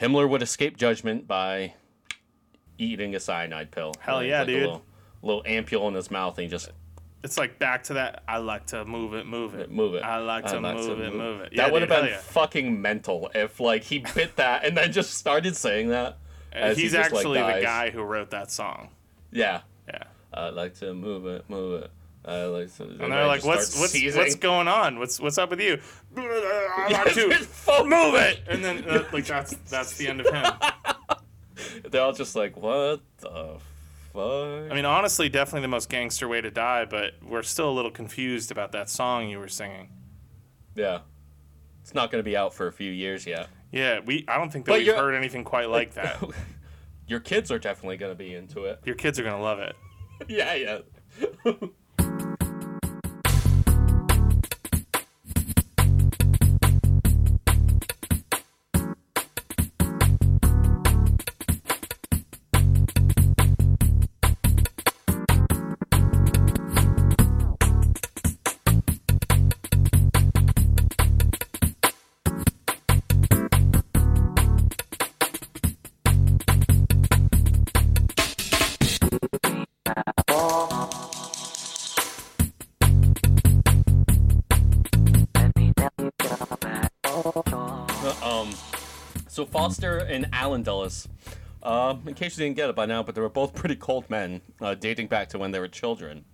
Himmler would escape judgment by eating a cyanide pill. Hell yeah, like, dude. A little, little ampule in his mouth, and he just It's like back to that. I like to move it, move it, move it. I like to, I'd like move, it, move it. That Yeah, would have been yeah. fucking mental if like he bit that and then just started saying that. as he He's just, like, actually the guy who wrote that song. Yeah. Yeah. I like to move it, move it. I like to. And they're like, "What's what's what's going on? What's what's up with you?" To move it, and then uh, like that's that's the end of him. They're all just like, what the fuck? I mean, honestly, definitely the most gangster way to die, but we're still a little confused about that song you were singing. yeah. It's not going to be out for a few years yet. Yeah, we I don't think that But we've heard anything quite like that. Your kids are definitely going to be into it. Your kids are gonna love it. yeah, yeah. Foster and Allen Dulles, uh, in case you didn't get it by now, but they were both pretty cold men, uh, dating back to when they were children.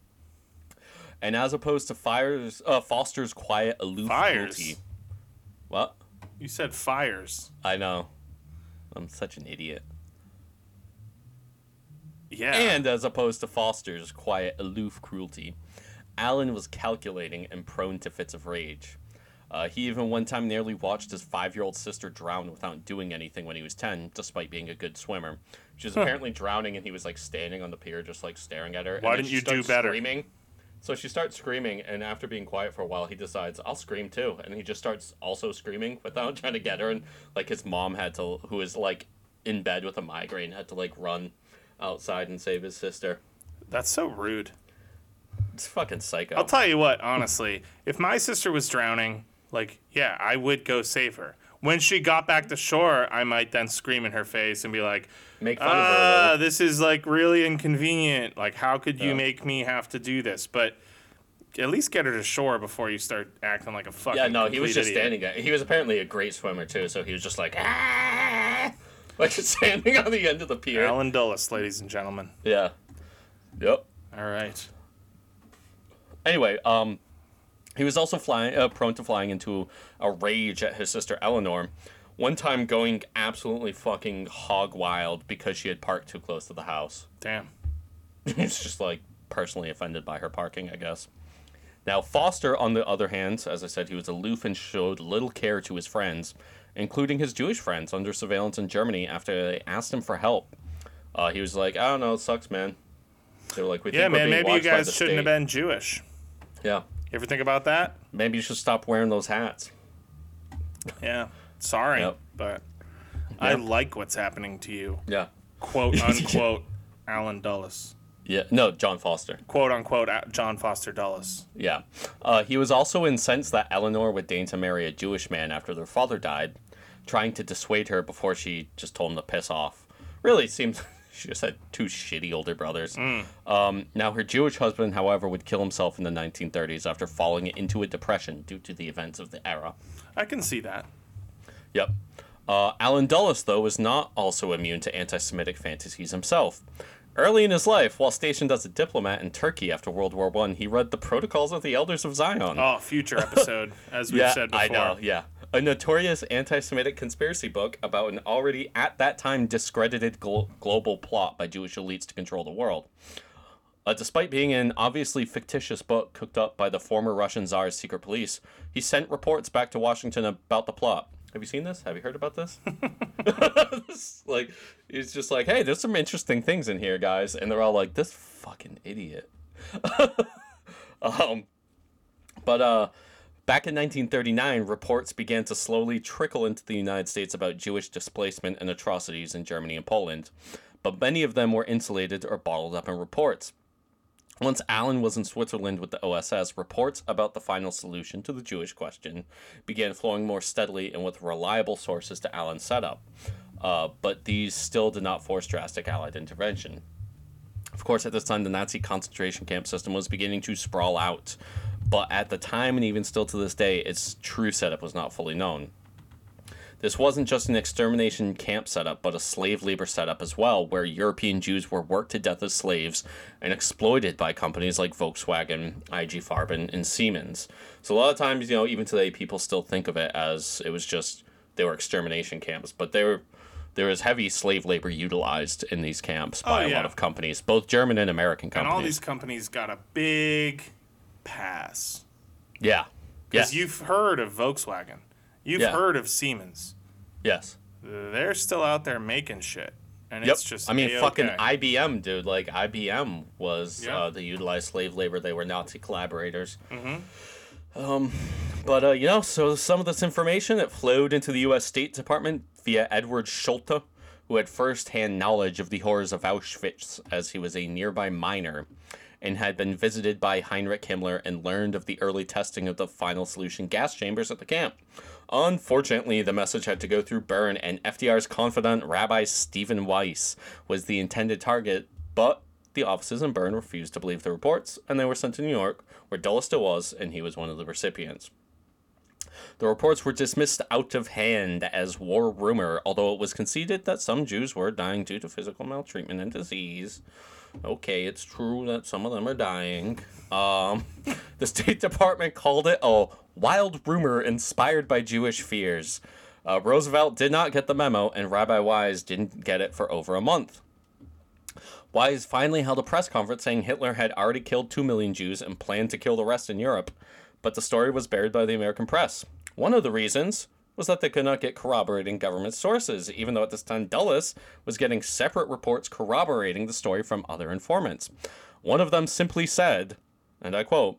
And as opposed to Fires, uh, Foster's quiet, aloof Fires? cruelty. What? You said fires. I know. I'm such an idiot. Yeah. And as opposed to Foster's quiet, aloof cruelty, Allen was calculating and prone to fits of rage. Uh, he even one time nearly watched his five year old sister drown without doing anything when he was 10, despite being a good swimmer. She was apparently drowning and he was like standing on the pier just like staring at her. Why didn't you do better? Screaming. So she starts screaming, and after being quiet for a while, he decides, I'll scream too. And he just starts also screaming without trying to get her. And like his mom had to, who is like in bed with a migraine, had to like run outside and save his sister. That's so rude. It's fucking psycho. I'll tell you what, honestly, if my sister was drowning, like, yeah, I would go save her. When she got back to shore, I might then scream in her face and be like, Make fun of her. "Ah, this is like really inconvenient. Like, how could you Yeah. make me have to do this?" But at least get her to shore before you start acting like a fucking. Yeah, no, he was just idiot. standing there. He was apparently a great swimmer too, so he was just like, ah! like just standing on the end of the pier. Allen Dulles, ladies and gentlemen. Yeah. Yep. All right. Anyway, um, he was also flying, uh, prone to flying into a rage at his sister Eleanor. One time, going absolutely fucking hog wild because she had parked too close to the house. Damn. He's just like personally offended by her parking, I guess. Now, Foster, on the other hand, as I said, he was aloof and showed little care to his friends, including his Jewish friends under surveillance in Germany after they asked him for help. Uh, he was like, I don't know, it sucks, man. They were like, we Yeah, man. Maybe you guys shouldn't have been Jewish. Yeah. You ever think about that? Maybe you should stop wearing those hats. Yeah. Sorry, Yep. but I like what's happening to you. Yeah. Quote unquote, Allen Dulles. Yeah. No, John Foster. Quote unquote, John Foster Dulles. Yeah. Uh, he was also incensed that Eleanor would deign to marry a Jewish man after their father died, trying to dissuade her before she just told him to piss off. Really, seems she just had two shitty older brothers. Um, now, her Jewish husband, however, would kill himself in the 1930s after falling into a depression due to the events of the era. I can see that. Yep. Uh, Allen Dulles, though, was not also immune to anti Semitic fantasies himself. Early in his life, while stationed as a diplomat in Turkey after World War I, he read the Protocols of the Elders of Zion. Oh, future episode, as we've yeah, said before. I know, yeah. A notorious anti Semitic conspiracy book about an already at that time discredited glo- global plot by Jewish elites to control the world. Uh, despite being an obviously fictitious book cooked up by the former Russian Tsar's secret police, he sent reports back to Washington about the plot. Have you seen this? Have you heard about this? Like, he's just like, hey, there's some interesting things in here, guys. And they're all like, this fucking idiot. um, but uh, back in 1939, reports began to slowly trickle into the United States about Jewish displacement and atrocities in Germany and Poland, but many of them were insulated or bottled up in reports. Once Allen was in Switzerland with the OSS, reports about the final solution to the Jewish question began flowing more steadily and with reliable sources to Allen's setup. Uh, but these still did not force drastic Allied intervention. Of course, at this time, the Nazi concentration camp system was beginning to sprawl out, but at the time, and even still to this day, its true setup was not fully known. This wasn't just an extermination camp setup, but a slave labor setup as well, where European Jews were worked to death as slaves and exploited by companies like Volkswagen, IG Farben, and Siemens. So a lot of times, you know, even today, people still think of it as it was just they were extermination camps, but they were there was heavy slave labor utilized in these camps oh, by Oh, a lot of companies, both German and American companies. And all these companies got a big pass. yeah. Because Yes. you've heard of Volkswagen. You've Yeah. heard of Siemens. yes. They're still out there making shit. And Yep. it's just I mean, A-okay. fucking IBM, dude. Like IBM was Yeah. uh, they utilized slave labor. They were Nazi collaborators. Mm-hmm. Um, but uh, you know, so some of this information that flowed into the U.S. State Department via Edward Schulte, who had first-hand knowledge of the horrors of Auschwitz as he was a nearby miner, and had been visited by Heinrich Himmler and learned of the early testing of the final solution gas chambers at the camp. Unfortunately, the message had to go through Bern, and FDR's confidant, Rabbi Stephen Wise, was the intended target, but the offices in Bern refused to believe the reports, and they were sent to New York, where Dulles still was, and he was one of the recipients. The reports were dismissed out of hand as war rumor, although it was conceded that some Jews were dying due to physical maltreatment and disease. Okay, it's true that some of them are dying. Um, the State Department called it a wild rumor inspired by Jewish fears. Uh, Roosevelt did not get the memo, and Rabbi Wise didn't get it for over a month. Wise finally held a press conference saying Hitler had already killed 2 million Jews and planned to kill the rest in Europe, but the story was buried by the American press. One of the reasons was that they could not get corroborating government sources, even though at this time Dulles was getting separate reports corroborating the story from other informants. One of them simply said, and I quote,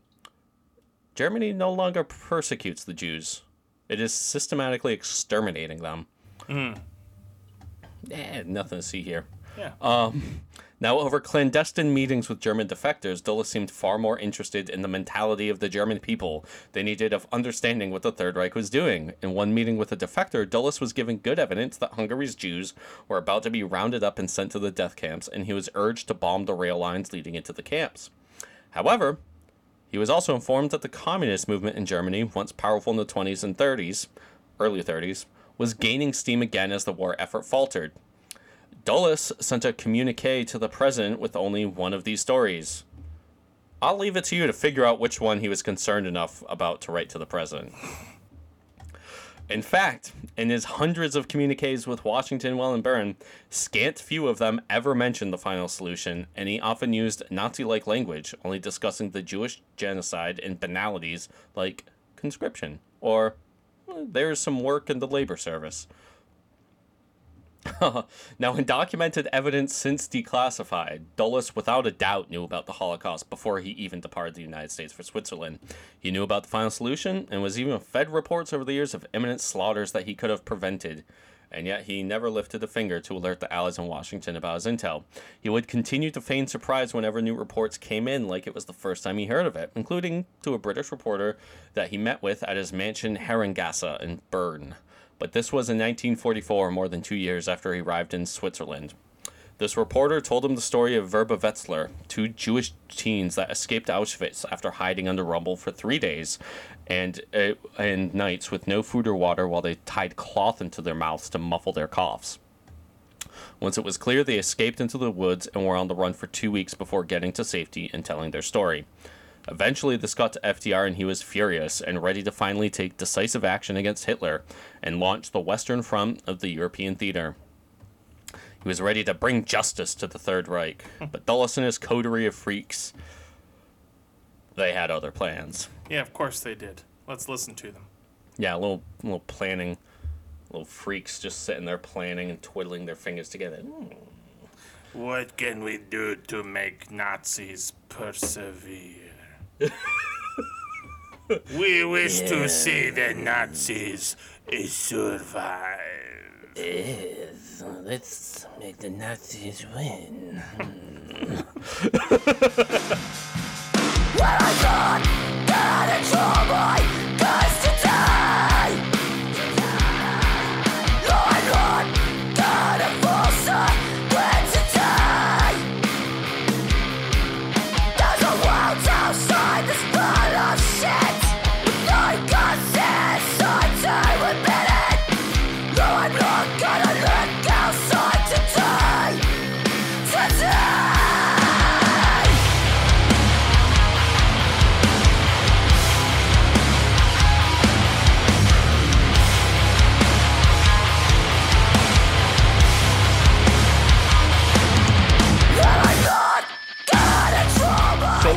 Germany no longer persecutes the Jews. It is systematically exterminating them. Eh, nothing to see here. Yeah. Um, now, over clandestine meetings with German defectors, Dulles seemed far more interested in the mentality of the German people than he did of understanding what the Third Reich was doing. In one meeting with a defector, Dulles was given good evidence that Hungary's Jews were about to be rounded up and sent to the death camps, and he was urged to bomb the rail lines leading into the camps. However, he was also informed that the communist movement in Germany, once powerful in the 20s and 30s, early 30s, was gaining steam again as the war effort faltered. Dulles sent a communique to the president with only one of these stories. I'll leave it to you to figure out which one he was concerned enough about to write to the president. In fact, in his hundreds of communiques with Washington, Wellenburn, scant few of them ever mentioned the final solution, and he often used Nazi like language, only discussing the Jewish genocide and banalities like conscription or "Eh, there's some work in the labor service. now, in documented evidence since declassified, Dulles without a doubt knew about the Holocaust before he even departed the United States for Switzerland. He knew about the final solution and was even fed reports over the years of imminent slaughters that he could have prevented. And yet he never lifted a finger to alert the Allies in Washington about his intel. He would continue to feign surprise whenever new reports came in, like it was the first time he heard of it, including to a British reporter that he met with at his mansion Herrengasse in Bern but this was in 1944, more than two years after he arrived in Switzerland. This reporter told him the story of Vrba Wetzler, two Jewish teens that escaped Auschwitz after hiding under rubble for three days and, uh, and nights with no food or water while they tied cloth into their mouths to muffle their coughs. Once it was clear, they escaped into the woods and were on the run for two weeks before getting to safety and telling their story. Eventually, this got to FDR, and he was furious and ready to finally take decisive action against Hitler and launch the Western Front of the European theater. He was ready to bring justice to the Third Reich, hmm. but Dulles and his coterie of freaks, they had other plans. Yeah, of course they did. Let's listen to them. Yeah, a little, little planning, little freaks just sitting there planning and twiddling their fingers together. Hmm. What can we do to make Nazis persevere? We wish to see the Nazis survive. Let's make the Nazis win. So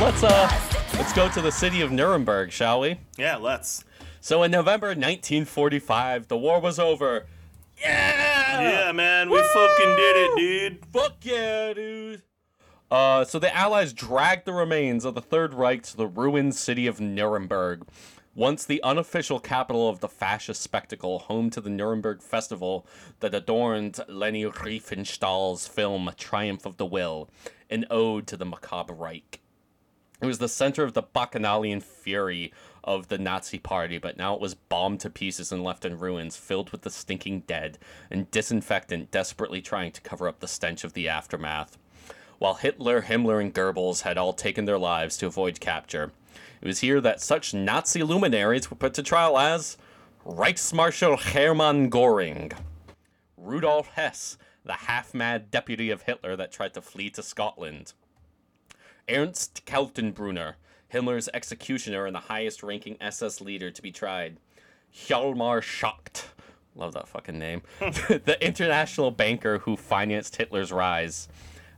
let's uh, let's go to the city of Nuremberg, shall we? Yeah, let's. So in November 1945, the war was over. Yeah! Yeah, man, we fucking did it, dude. Fuck yeah, dude. Uh, so the Allies dragged the remains of the Third Reich to the ruined city of Nuremberg. Once the unofficial capital of the fascist spectacle, home to the Nuremberg Festival that adorned Leni Riefenstahl's film Triumph of the Will, an ode to the macabre Reich. It was the center of the bacchanalian fury of the Nazi party, but now it was bombed to pieces and left in ruins, filled with the stinking dead and disinfectant desperately trying to cover up the stench of the aftermath. While Hitler, Himmler, and Goebbels had all taken their lives to avoid capture, it was here that such Nazi luminaries were put to trial as Reichsmarshal Hermann Göring, Rudolf Hess, the half-mad deputy of Hitler that tried to flee to Scotland, Ernst Kaltenbrunner, Himmler's executioner and the highest-ranking SS leader to be tried, Hjalmar Schacht, love that fucking name, the international banker who financed Hitler's rise,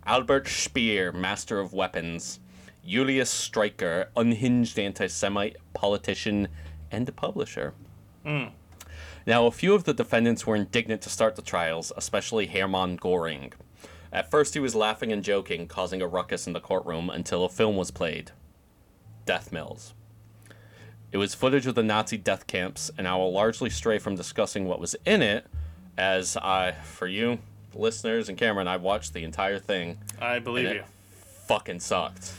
Albert Speer, master of weapons, Julius Streicher, unhinged anti-Semite politician and publisher. Hmm. Now, a few of the defendants were indignant to start the trials, especially Hermann Göring. At first, he was laughing and joking, causing a ruckus in the courtroom until a film was played Death Mills. It was footage of the Nazi death camps, and I will largely stray from discussing what was in it, as I, for you listeners and Cameron, I watched the entire thing. I believe you. fucking sucked.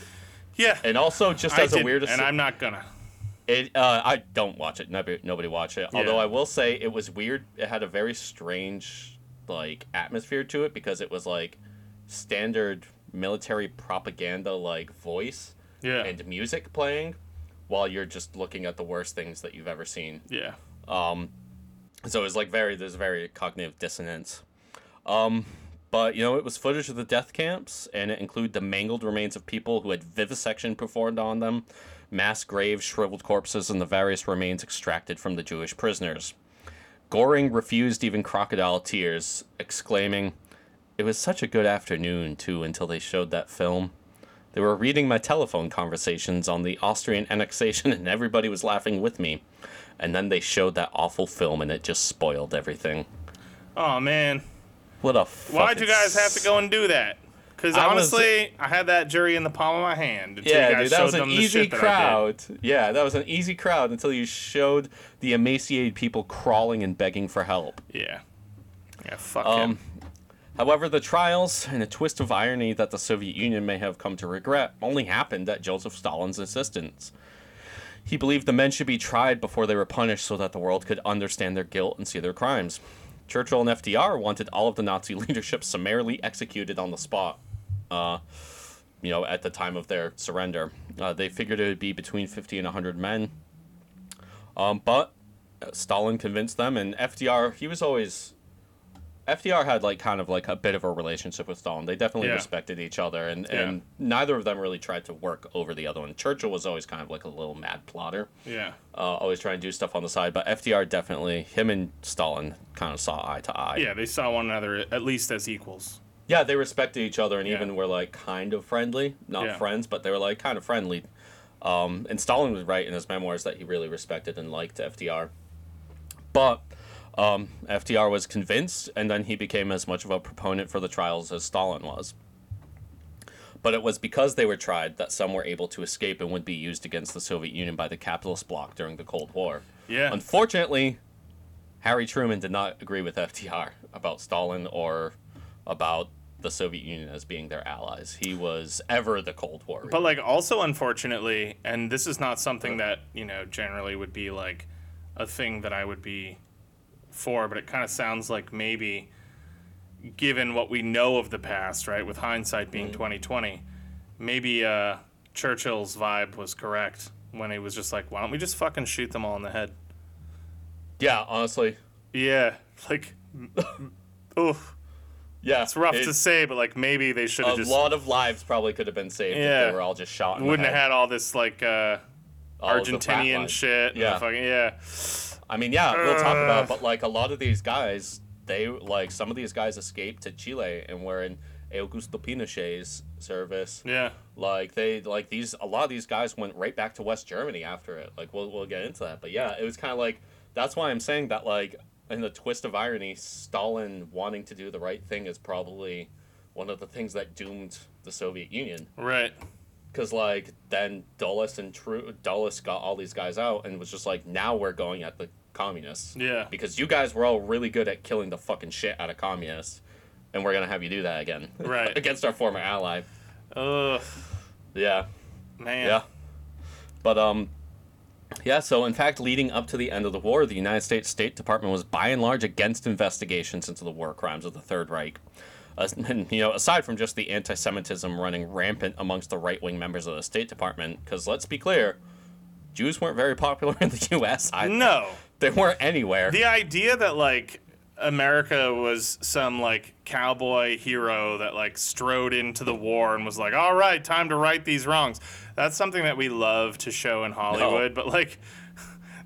Yeah. And also, just I as a did, weird and I'm not gonna. it, uh, I don't watch it. Nobody, nobody watch it. Although Yeah. I will say it was weird. It had a very strange, like, atmosphere to it because it was like standard military propaganda, like voice Yeah. and music playing, while you're just looking at the worst things that you've ever seen. yeah. Um, So it was like very there's very cognitive dissonance. Um, but you know it was footage of the death camps, and it included the mangled remains of people who had vivisection performed on them, mass graves, shriveled corpses, and the various remains extracted from the Jewish prisoners. Göring refused even crocodile tears, exclaiming, "It was such a good afternoon too until they showed that film." They were reading my telephone conversations on the Austrian annexation, and everybody was laughing with me. And then they showed that awful film, and it just spoiled everything. Oh man. What a Why'd you guys have to go and do that? Because I was- honestly, I had that jury in the palm of my hand until Yeah, you guys dude, that was an easy shit that crowd. Yeah, that was an easy crowd until you showed the emaciated people crawling and begging for help. Yeah. Yeah. Fuck Um, him. However, the trials, in a twist of irony that the Soviet Union may have come to regret, only happened at Joseph Stalin's insistence. He believed the men should be tried before they were punished so that the world could understand their guilt and see their crimes. Churchill and FDR wanted all of the Nazi leadership summarily executed on the spot. Uh, you know, at the time of their surrender, uh, they figured it would be between 50 and 100 men. Um, but Stalin convinced them, and FDR, he was always FDR had like kind of like a bit of a relationship with Stalin. They definitely Yeah. respected each other, and Yeah. and neither of them really tried to work over the other one. Churchill was always kind of like a little mad plotter, Yeah. uh, always trying to do stuff on the side. But FDR definitely, him and Stalin kind of saw eye to eye. Yeah. They saw one another at least as equals. Yeah, they respected each other and Yeah. even were like kind of friendly, not friends, but they were like kind of friendly. Um, and Stalin was right in his memoirs that he really respected and liked FDR. But um, FDR was convinced, and then he became as much of a proponent for the trials as Stalin was. But it was because they were tried that some were able to escape and would be used against the Soviet Union by the capitalist bloc during the Cold War. Yeah. Unfortunately, Harry Truman did not agree with FDR about Stalin or about the Soviet Union as being their allies. He was ever the Cold War. But like also unfortunately, and this is not something that, you know, generally would be like a thing that I would be for, but it kind of sounds like maybe given what we know of the past, right, with hindsight being 2020, maybe uh Churchill's vibe was correct when he was just like, why don't we just fucking shoot them all in the head? yeah, honestly, Yeah, like oof. yeah, It's rough it- to say, but like maybe they should A have just a lot of lives probably could have been saved if they were all just shot. In wouldn't have had all this like uh All of the fat Argentinian shit. Yeah. fucking, yeah. I mean, yeah, we'll talk about, but like a lot of these guys, they like some of these guys escaped to Chile and were in Augusto Pinochet's service. Yeah. Like they like these a lot of these guys went right back to West Germany after it. Like we'll we'll get into that. But yeah, it was kind of like that's why I'm saying that like in the twist of irony, Stalin wanting to do the right thing is probably one of the things that doomed the Soviet Union. Right. Cause like then Dulles and True Dulles got all these guys out and was just like now we're going at the communists. Yeah. Because you guys were all really good at killing the fucking shit out of communists, and we're gonna have you do that again. Right. Against our former ally. Ugh. Yeah. Man. Yeah. But um yeah, so in fact leading up to the end of the war, the United States State Department was by and large against investigations into the war crimes of the Third Reich. Uh, you know, aside from just the anti-Semitism running rampant amongst the right-wing members of the State Department, because let's be clear, Jews weren't very popular in the U.S. I, No. They weren't anywhere. The idea that like America was some like cowboy hero that like strode into the war and was like, "All right, time to right these wrongs." That's something that we love to show in Hollywood, but like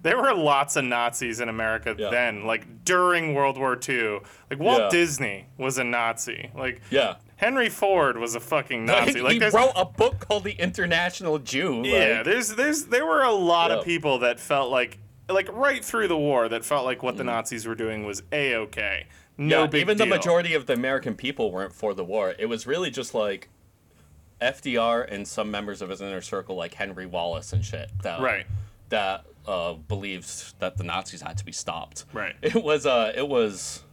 there were lots of Nazis in America Yeah. then, like during World War II. Like Walt Yeah. Disney was a Nazi. Like yeah. Henry Ford was a fucking Nazi. Like he wrote a book called The International Jew. yeah, there's there's there were a lot Yeah. of people that felt like like right through the war that felt like what the Nazis were doing was a okay. No Mm. yeah, big even deal. the majority of the American people weren't for the war. It was really just like FDR and some members of his inner circle, like Henry Wallace and shit, that Right. that uh, believed that the Nazis had to be stopped. Right. It was uh, it was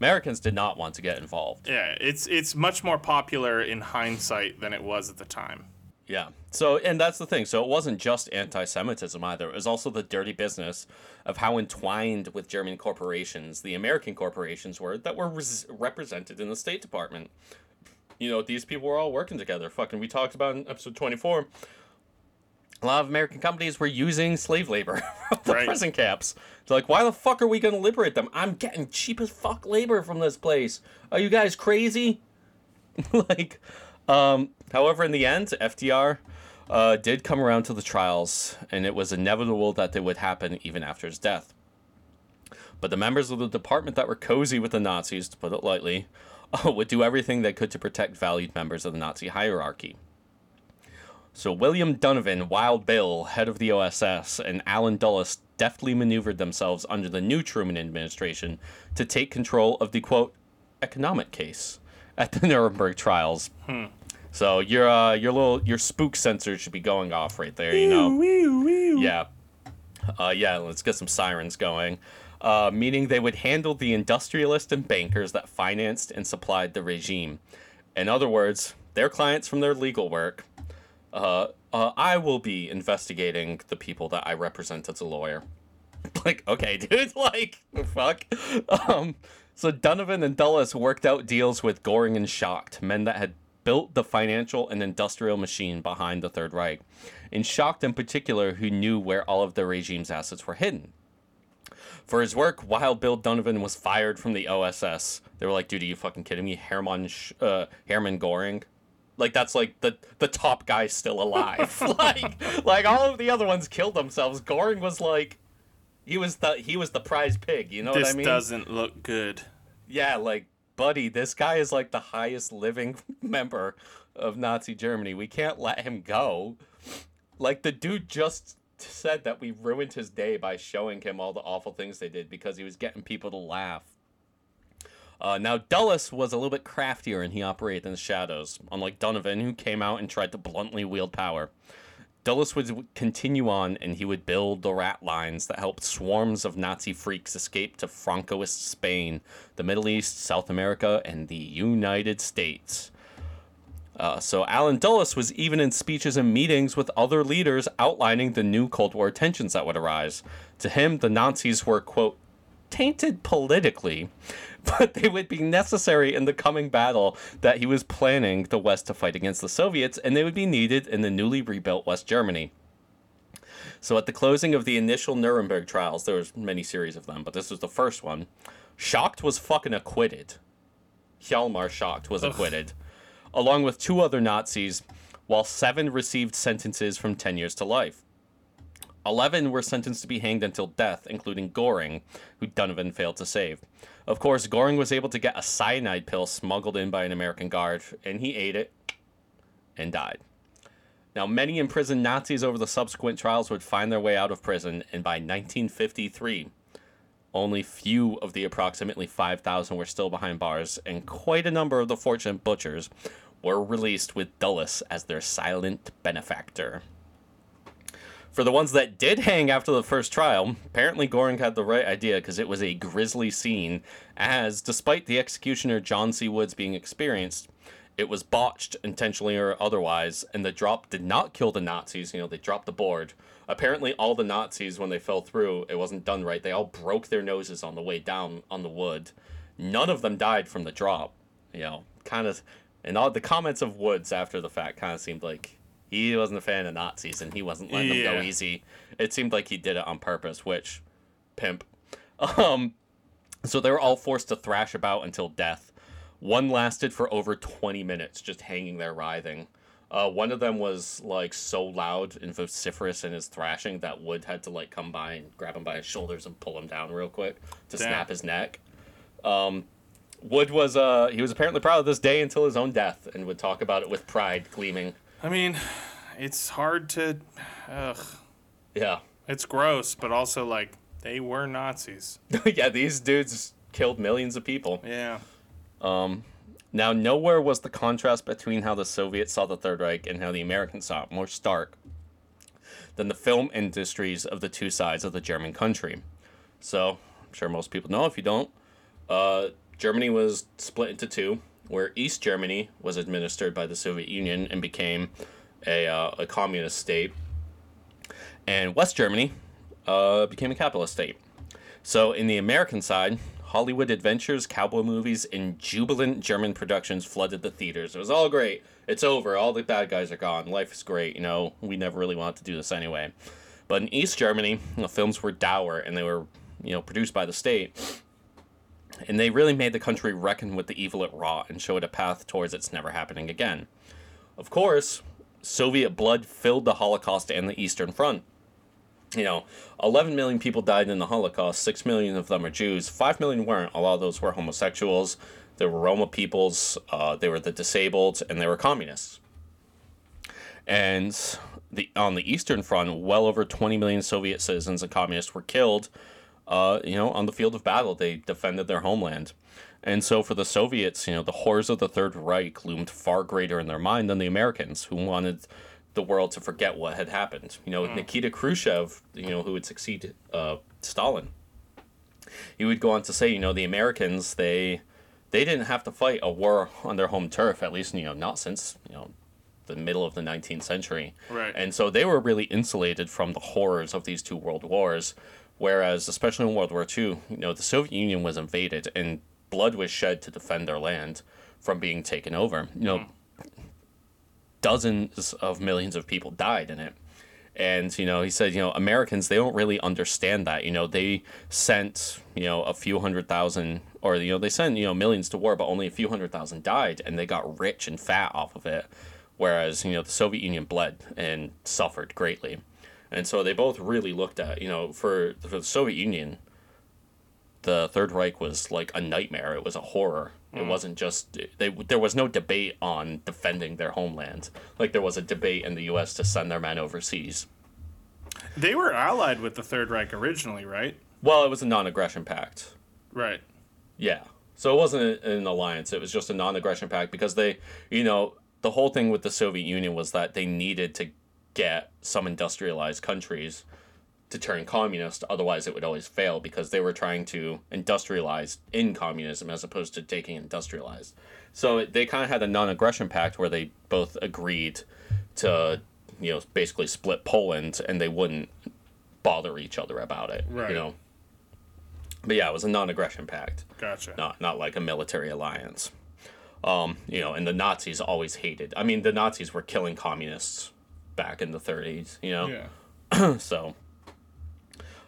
Americans did not want to get involved. Yeah, it's it's much more popular in hindsight than it was at the time. Yeah. So, and that's the thing. So, it wasn't just anti Semitism either. It was also the dirty business of how entwined with German corporations the American corporations were that were res- represented in the State Department. You know, these people were all working together. Fucking, we talked about in episode 24. A lot of American companies were using slave labor from the Right. prison camps. They're like, why the fuck are we going to liberate them? I'm getting cheap as fuck labor from this place. Are you guys crazy? like, um, however, in the end, FDR uh, did come around to the trials, and it was inevitable that they would happen even after his death. But the members of the department that were cozy with the Nazis, to put it lightly, uh, would do everything they could to protect valued members of the Nazi hierarchy. So William Donovan, Wild Bill, head of the OSS, and Allen Dulles deftly maneuvered themselves under the new Truman administration to take control of the quote economic case at the Nuremberg trials. So your uh, your little your spook sensor should be going off right there, you know. Yeah. Uh, yeah, let's get some sirens going. Uh, meaning they would handle the industrialists and bankers that financed and supplied the regime. In other words, their clients from their legal work. Uh, uh, I will be investigating the people that I represent as a lawyer. like, okay, dude, like, fuck. Um, so Donovan and Dulles worked out deals with Göring and Schacht, men that had built the financial and industrial machine behind the Third Reich. And Schacht in particular, who knew where all of the regime's assets were hidden. For his work, Wild Bill Donovan was fired from the OSS. They were like, dude, are you fucking kidding me? Hermann, uh, Hermann Göring? Like that's like the the top guy still alive. like like all of the other ones killed themselves. Göring was like he was the he was the prize pig, you know this what I mean? This doesn't look good. Yeah, like buddy, this guy is like the highest living member of Nazi Germany. We can't let him go. Like the dude just said that we ruined his day by showing him all the awful things they did because he was getting people to laugh. Uh, now Dulles was a little bit craftier and he operated in the shadows, unlike Donovan, who came out and tried to bluntly wield power. Dulles would continue on and he would build the rat lines that helped swarms of Nazi freaks escape to Francoist Spain, the Middle East, South America, and the United States. Uh, so Allen Dulles was even in speeches and meetings with other leaders outlining the new Cold War tensions that would arise. To him, the Nazis were, quote, tainted politically, but they would be necessary in the coming battle that he was planning the West to fight against the Soviets, and they would be needed in the newly rebuilt West Germany. So at the closing of the initial Nuremberg trials, there was many series of them, but this was the first one. Schacht was fucking acquitted. Hjalmar Schacht was acquitted, along with two other Nazis, while seven received sentences from 10 years to life. Eleven were sentenced to be hanged until death, including Göring, who Donovan failed to save. Of course, Göring was able to get a cyanide pill smuggled in by an American guard, and he ate it and died. Now, many imprisoned Nazis over the subsequent trials would find their way out of prison, and by 1953, only few of the approximately 5,000 were still behind bars, and quite a number of the fortunate butchers were released with Dulles as their silent benefactor. For the ones that did hang after the first trial, apparently Göring had the right idea because it was a grisly scene, as despite the executioner John C. Woods being experienced, it was botched intentionally or otherwise, and the drop did not kill the Nazis. You know, they dropped the board. Apparently, all the Nazis, when they fell through, it wasn't done right. They all broke their noses on the way down on the wood. None of them died from the drop. You know, kind of, and all the comments of Woods after the fact kind of seemed like he wasn't a fan of Nazis and he wasn't letting them go easy. It seemed like he did it on purpose, which pimp. Um, so they were all forced to thrash about until death. One lasted for over 20 minutes, just hanging there writhing. Uh, one of them was like so loud and vociferous in his thrashing that Wood had to like come by and grab him by his shoulders and pull him down real quick to Damn. snap his neck. Um, Wood was uh he was apparently proud of this day until his own death and would talk about it with pride gleaming. I mean, it's hard to. Ugh. Yeah. It's gross, but also like they were Nazis. yeah, these dudes killed millions of people. Yeah. Um, now, nowhere was the contrast between how the Soviets saw the Third Reich and how the Americans saw it more stark than the film industries of the two sides of the German country. So, I'm sure most people know. If you don't, uh, Germany was split into two, where East Germany was administered by the Soviet Union and became a, uh, a communist state, and West Germany uh, became a capitalist state. So, in the American side, Hollywood adventures, cowboy movies, and jubilant German productions flooded the theaters. It was all great. It's over. All the bad guys are gone. Life is great. You know, we never really wanted to do this anyway. But in East Germany, the films were dour and they were, you know, produced by the state. And they really made the country reckon with the evil it wrought and showed a path towards its never happening again. Of course, Soviet blood filled the Holocaust and the Eastern Front you know, 11 million people died in the Holocaust. 6 million of them are Jews. 5 million weren't. A lot of those were homosexuals. There were Roma peoples. Uh, they were the disabled, and they were communists. And the on the Eastern Front, well over 20 million Soviet citizens and communists were killed. Uh, you know, on the field of battle, they defended their homeland. And so for the Soviets, you know, the horrors of the Third Reich loomed far greater in their mind than the Americans, who wanted the world to forget what had happened. You know, Nikita Khrushchev, you know, who would succeed uh, Stalin, he would go on to say, you know, the Americans they they didn't have to fight a war on their home turf, at least you know not since you know the middle of the 19th century. Right. And so they were really insulated from the horrors of these two world wars. Whereas, especially in World War II, you know, the Soviet Union was invaded and blood was shed to defend their land from being taken over. You know, dozens of millions of people died in it. And, you know, he said, you know, Americans, they don't really understand that. You know, they sent, you know, a few hundred thousand, or, you know, they sent, you know, millions to war, but only a few hundred thousand died, and they got rich and fat off of it. Whereas, you know, the Soviet Union bled and suffered greatly. And so they both really looked at, you know, for, for the Soviet Union, the Third Reich was like a nightmare. It was a horror. It mm. wasn't just they. There was no debate on defending their homeland, like there was a debate in the U.S. to send their men overseas. They were allied with the Third Reich originally, right? Well, it was a non-aggression pact. Right. Yeah. So it wasn't an alliance. It was just a non-aggression pact because they, you know, the whole thing with the Soviet Union was that they needed to get some industrialized countries to turn communist. Otherwise, it would always fail because they were trying to industrialize in communism as opposed to taking industrialized. So they kind of had a non-aggression pact where they both agreed to, you know, basically split Poland, and they wouldn't bother each other about it. Right. You know. But yeah, it was a non-aggression pact Gotcha. not not like a military alliance. Um, you know, and the Nazis always hated. I mean, the Nazis were killing communists back in the 30s. You know, Yeah. so.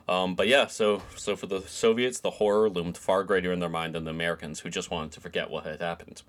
Um, but yeah, so so for the Soviets, the horror loomed far greater in their mind than the Americans, who just wanted to forget what had happened.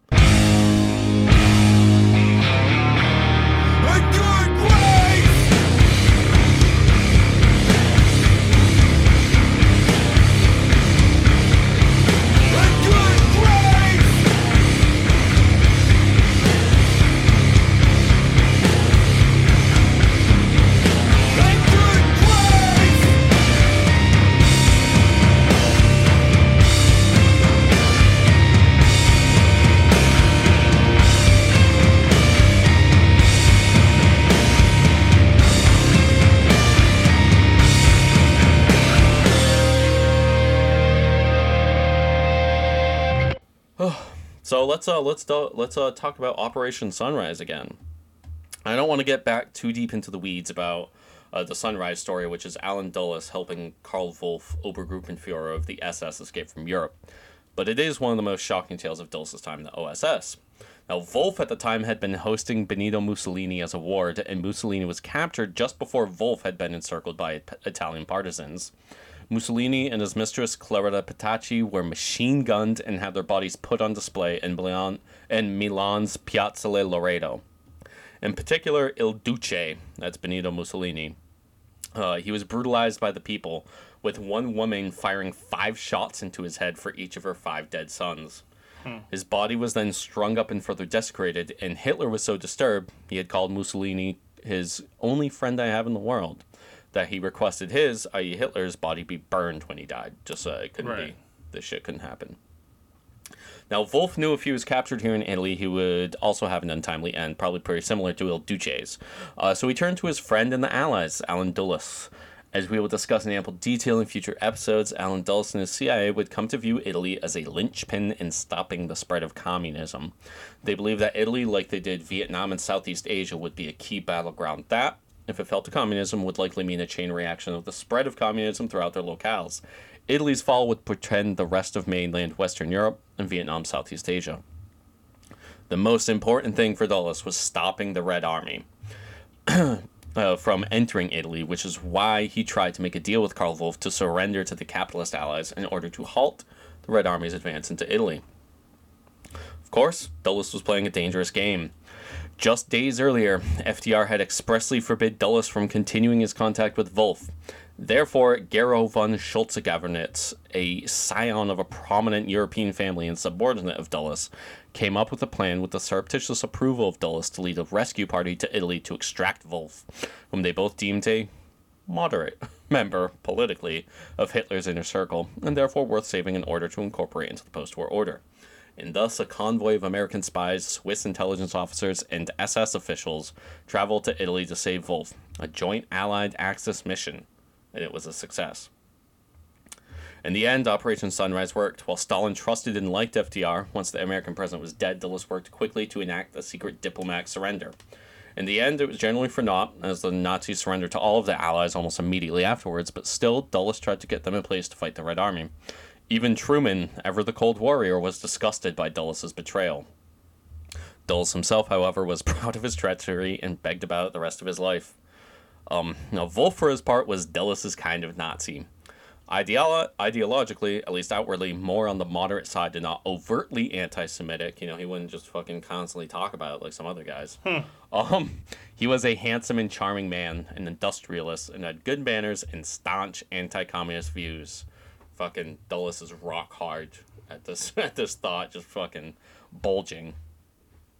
Let's uh let's do, let's uh talk about Operation Sunrise again. I don't want to get back too deep into the weeds about uh, the Sunrise story, which is Allen Dulles helping Karl Wolff, Obergruppenführer of the SS, escape from Europe. But it is one of the most shocking tales of Dulles' time in the OSS. Now, Wolff at the time had been hosting Benito Mussolini as a ward, and Mussolini was captured just before Wolff had been encircled by Italian partisans. Mussolini and his mistress Claretta Petacci were machine gunned and had their bodies put on display in Milan in Milan's Piazzale Loreto. In particular, Il Duce, that's Benito Mussolini, uh, he was brutalized by the people, with one woman firing five shots into his head for each of her five dead sons. His body was then strung up and further desecrated, and Hitler was so disturbed he had called Mussolini his only friend I have in the world that he requested his, i.e., Hitler's, body be burned when he died, just so it couldn't be, this shit couldn't happen. Now, Wolff knew if he was captured here in Italy, he would also have an untimely end, probably pretty similar to Il Duce's. Uh, so he turned to his friend and the Allies, Allen Dulles. As we will discuss in ample detail in future episodes, Allen Dulles and his CIA would come to view Italy as a linchpin in stopping the spread of communism. They believed that Italy, like they did Vietnam and Southeast Asia, would be a key battleground that, if it fell to communism, would likely mean a chain reaction of the spread of communism throughout their locales. Italy's fall would portend the rest of mainland Western Europe and Vietnam, Southeast Asia. The most important thing for Dulles was stopping the Red Army uh, from entering Italy, which is why he tried to make a deal with Karl Wolff to surrender to the capitalist allies in order to halt the Red Army's advance into Italy. Of course, Dulles was playing a dangerous game. Just days earlier, FDR had expressly forbid Dulles from continuing his contact with Wolff. Therefore, Gero von Schulze-Gaevernitz, a scion of a prominent European family and subordinate of Dulles, came up with a plan with the surreptitious approval of Dulles to lead a rescue party to Italy to extract Wolff, whom they both deemed a moderate member, politically, of Hitler's inner circle, and therefore worth saving in order to incorporate into the post war order. And thus, a convoy of American spies, Swiss intelligence officers, and SS officials traveled to Italy to save Wolff, a joint Allied Axis mission, and it was a success. In the end, Operation Sunrise worked. While Stalin trusted and liked FDR, once the American president was dead, Dulles worked quickly to enact a secret diplomatic surrender. In the end, it was generally for naught, as the Nazis surrendered to all of the Allies almost immediately afterwards, but still, Dulles tried to get them in place to fight the Red Army. Even Truman, ever the Cold Warrior, was disgusted by Dulles' betrayal. Dulles himself, however, was proud of his treachery and begged about it the rest of his life. Um, now, Wolff, for his part, was Dulles' kind of Nazi. Ideolo- ideologically, at least outwardly, more on the moderate side and not overtly anti-Semitic. You know, he wouldn't just fucking constantly talk about it like some other guys. Um, he was a handsome and charming man, an industrialist, and had good manners and staunch anti-communist views. Fucking Dulles is rock hard at this at this thought, just fucking bulging.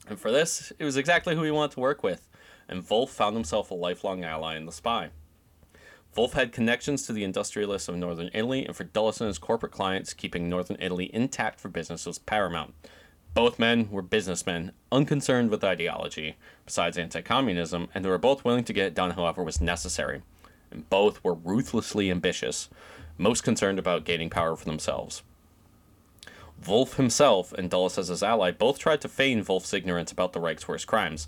And for this, it was exactly who he wanted to work with, and Wolff found himself a lifelong ally in the spy. Wolff had connections to the industrialists of northern Italy, and for Dulles and his corporate clients, keeping northern Italy intact for business was paramount. Both men were businessmen, unconcerned with ideology, besides anti communism, and they were both willing to get it done however was necessary. And both were ruthlessly ambitious, most concerned about gaining power for themselves. Wolff himself and Dulles as his ally both tried to feign Wolff's ignorance about the Reich's worst crimes.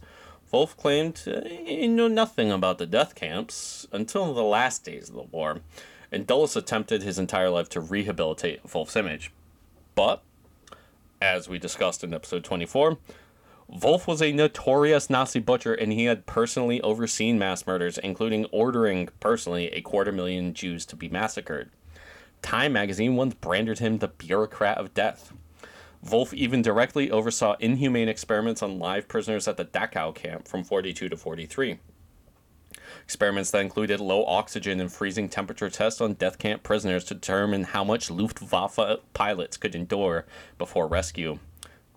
Wolff claimed uh, he knew nothing about the death camps until the last days of the war, and Dulles attempted his entire life to rehabilitate Wolff's image. But, as we discussed in episode 24, Wolff was a notorious Nazi butcher and he had personally overseen mass murders, including ordering personally a quarter million Jews to be massacred. Time magazine once branded him the bureaucrat of death. Wolff even directly oversaw inhumane experiments on live prisoners at the Dachau camp from 42 to 43. Experiments that included low oxygen and freezing temperature tests on death camp prisoners to determine how much Luftwaffe pilots could endure before rescue.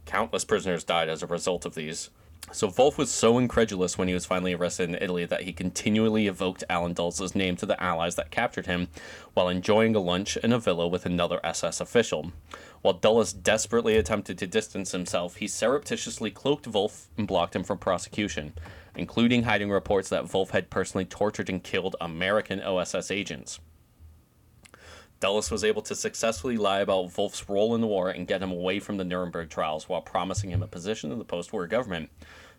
Countless prisoners died as a result of these. So Wolff was so incredulous when he was finally arrested in Italy that he continually evoked Allen Dulles' name to the allies that captured him while enjoying a lunch in a villa with another SS official. While Dulles desperately attempted to distance himself, he surreptitiously cloaked Wolff and blocked him from prosecution, including hiding reports that Wolff had personally tortured and killed American OSS agents. Dulles was able to successfully lie about Wolff's role in the war and get him away from the Nuremberg trials while promising him a position in the post war government.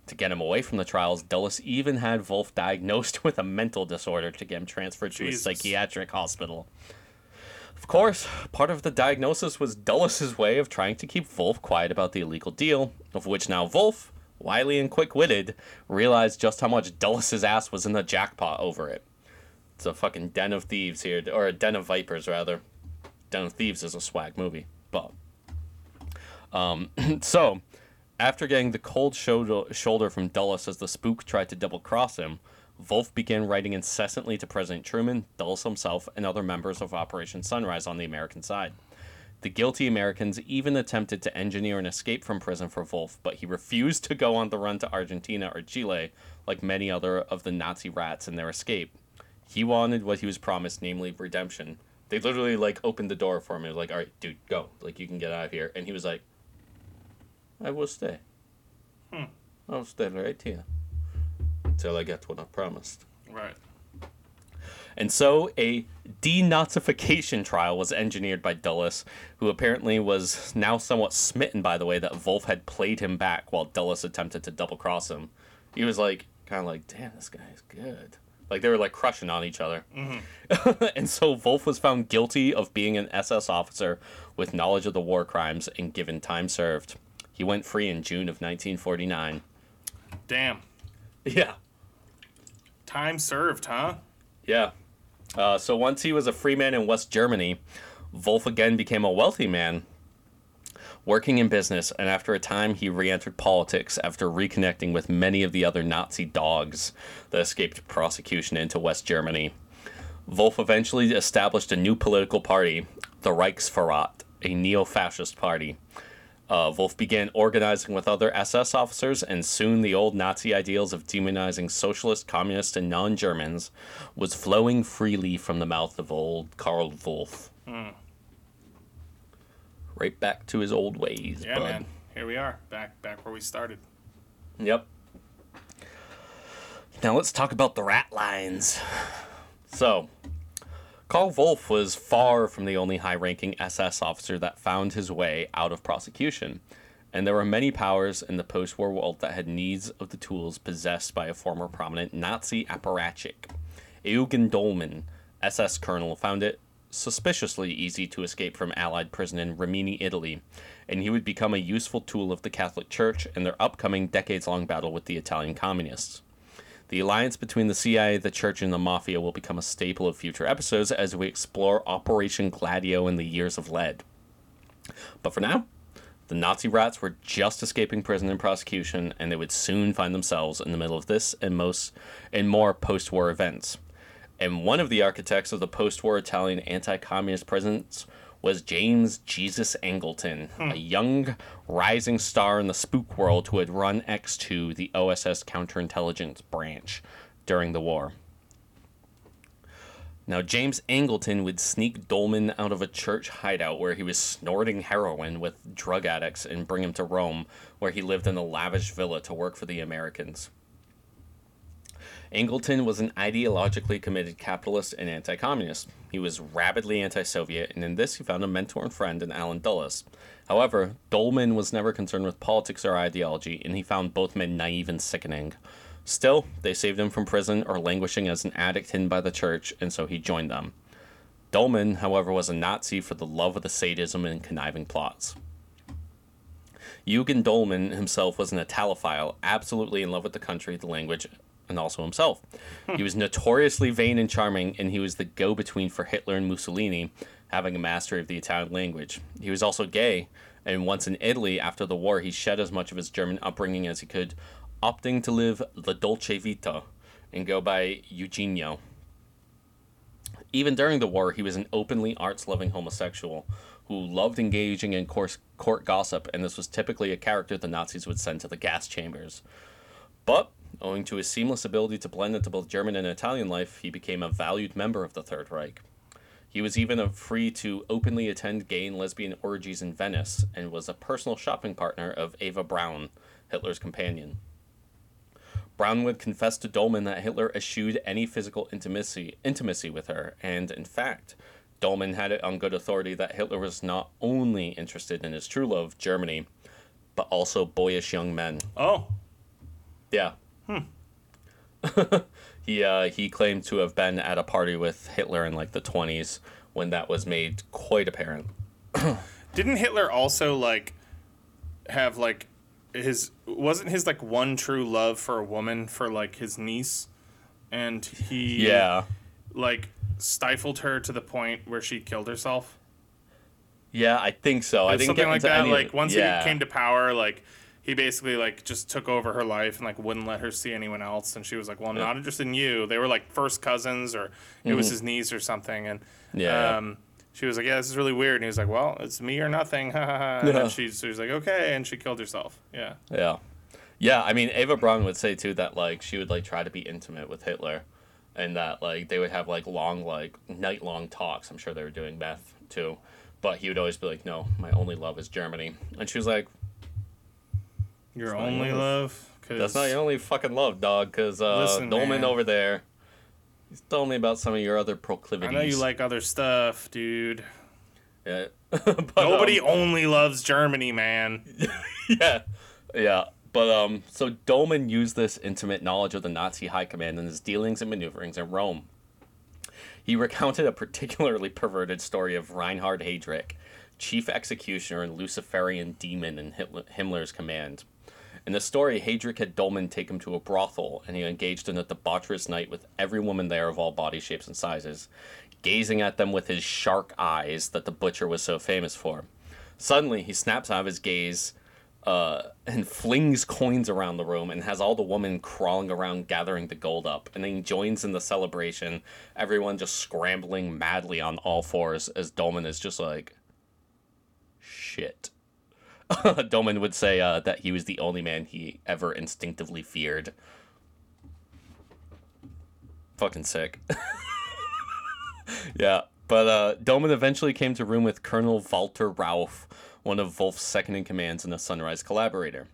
To get him away from the trials, Dulles even had Wolff diagnosed with a mental disorder to get him transferred to a psychiatric hospital. Of course, part of the diagnosis was Dulles' way of trying to keep Wolff quiet about the illegal deal, of which now Wolff, wily and quick witted, realized just how much Dulles' ass was in the jackpot over it. It's a fucking den of thieves here, or a den of vipers rather. Den of Thieves is a swag movie, but um, so after getting the cold shoulder, shoulder from Dulles as the spook tried to double cross him, Wolff began writing incessantly to President Truman, Dulles himself, and other members of Operation Sunrise on the American side. The guilty Americans even attempted to engineer an escape from prison for Wolff, but he refused to go on the run to Argentina or Chile like many other of the Nazi rats in their escape. He wanted what he was promised, namely redemption. They literally like opened the door for him. It was like, "All right, dude, go. Like you can get out of here." And he was like, "I will stay. Hmm. I'll stay right here until I get what I promised." Right. And so a denazification trial was engineered by Dulles, who apparently was now somewhat smitten by the way that Wolff had played him back while Dulles attempted to double cross him. He was like, kind of like, damn, this guy is good. Like they were like crushing on each other. and so Wolff was found guilty of being an SS officer with knowledge of the war crimes and given time served. He went free in June of 1949. Damn. Yeah. Time served, huh? Yeah. Uh, so once he was a free man in West Germany, Wolff again became a wealthy man, working in business, and after a time he re entered politics after reconnecting with many of the other Nazi dogs that escaped prosecution into West Germany. Wolff eventually established a new political party, the Reichsverrat, a neo fascist party. Uh, Wolff began organizing with other SS officers, and soon the old Nazi ideals of demonizing socialist, communist, and non Germans was flowing freely from the mouth of old Karl Wolff. Right back to his old ways, Yeah, bud. man. Here we are, back back where we started. Yep. Now let's talk about the rat lines. So, Karl Wolff was far from the only high ranking SS officer that found his way out of prosecution, and there were many powers in the post war world that had needs of the tools possessed by a former prominent Nazi apparatchik. Eugen Dollmann, SS colonel, found it suspiciously easy to escape from Allied prison in Rimini, Italy, and he would become a useful tool of the Catholic Church in their upcoming decades long battle with the Italian communists. The alliance between the CIA, the Church, and the Mafia will become a staple of future episodes as we explore Operation Gladio and the Years of Lead. But for now, the Nazi rats were just escaping prison and prosecution, and they would soon find themselves in the middle of this and most and more post-war events. And one of the architects of the post-war Italian anti-communist presence was James Jesus Angleton, hmm. a young rising star in the spook world who had run X2, the OSS counterintelligence branch, during the war. Now, James Angleton would sneak Dollmann out of a church hideout where he was snorting heroin with drug addicts and bring him to Rome, where he lived in a lavish villa to work for the Americans. Angleton was an ideologically committed capitalist and anti communist. He was rabidly anti Soviet, and in this he found a mentor and friend in Allen Dulles. However, Dollmann was never concerned with politics or ideology, and he found both men naive and sickening. Still, they saved him from prison or languishing as an addict hidden by the church, and so he joined them. Dollmann, however, was a Nazi for the love of the sadism and conniving plots. Eugen Dollmann himself was an Italophile, absolutely in love with the country, the language, and also himself. he was notoriously vain and charming, and he was the go between for Hitler and Mussolini, having a mastery of the Italian language. He was also gay, and once in Italy after the war, he shed as much of his German upbringing as he could, opting to live la dolce vita and go by Eugenio. Even during the war, he was an openly arts loving homosexual who loved engaging in course, court gossip, and this was typically a character the Nazis would send to the gas chambers. But, owing to his seamless ability to blend into both German and Italian life, he became a valued member of the Third Reich. He was even free to openly attend gay and lesbian orgies in Venice, and was a personal shopping partner of Eva Braun, Hitler's companion. Braun would confess to Dollmann that Hitler eschewed any physical intimacy intimacy with her, and in fact, Dollmann had it on good authority that Hitler was not only interested in his true love, Germany, but also boyish young men. Oh, Yeah. he uh, he claimed to have been at a party with Hitler in like the twenties when that was made quite apparent. didn't Hitler also like have like his wasn't his like one true love for a woman for like his niece, and he Yeah. like stifled her to the point where she killed herself. Yeah, I think so. I didn't something like that. Like once yeah. he came to power, like he basically like just took over her life and like wouldn't let her see anyone else. And she was like, "Well, I'm not interested in you." They were like first cousins, or it was his niece or something. And Mm-hmm. Yeah. um, she was like, "Yeah, this is really weird." And he was like, "Well, it's me or nothing." ha, ha, ha. and Yeah. she, she was like, "Okay," and she killed herself. Yeah. Yeah. Yeah, I mean Ava Braun would say too that like she would like try to be intimate with Hitler and that like they would have like long like night long talks. I'm sure they were doing meth too. But he would always be like, No, my only love is Germany. And she was like, Your only love? 'Cause That's not your only fucking love, dog, because uh Listen, Dollmann man. over there he's telling me about some of your other proclivities. I know you like other stuff, dude. yeah. but, Nobody um, only loves Germany, man. yeah, yeah. But um, so Dollmann used this intimate knowledge of the Nazi high command in his dealings and maneuverings in Rome. He recounted a particularly perverted story of Reinhard Heydrich, chief executioner and Luciferian demon in Hitler, Himmler's command. In the story, Heydrich had Dollmann take him to a brothel, and he engaged in a debaucherous night with every woman there of all body shapes and sizes, gazing at them with his shark eyes that the butcher was so famous for. Suddenly, he snaps out of his gaze uh, and flings coins around the room and has all the women crawling around gathering the gold up. And then he joins in the celebration, everyone just scrambling madly on all fours as Dollmann is just like, shit. Dollmann would say uh, that he was the only man he ever instinctively feared. Fucking sick. yeah, but uh, Dollmann eventually came to room with Colonel Walter Rauff, one of Wolff's second in commands and a Sunrise collaborator.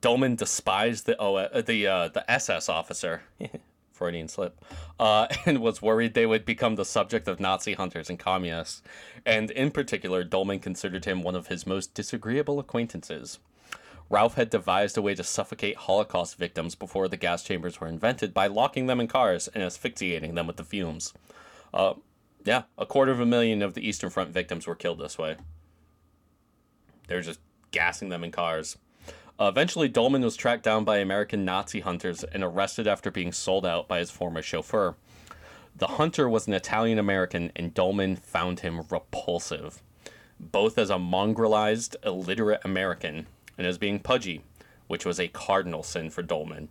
Dollmann despised the o- uh, the uh, the SS officer, Freudian slip, uh, and was worried they would become the subject of Nazi hunters and communists. And in particular, Dollmann considered him one of his most disagreeable acquaintances. Rauff had devised a way to suffocate Holocaust victims before the gas chambers were invented by locking them in cars and asphyxiating them with the fumes. Uh, yeah, a quarter of a million of the Eastern Front victims were killed this way. They were just gassing them in cars. Uh, eventually, Dollmann was tracked down by American Nazi hunters and arrested after being sold out by his former chauffeur. The hunter was an Italian American, and Dollmann found him repulsive, both as a mongrelized, illiterate American and as being pudgy, which was a cardinal sin for Dollmann.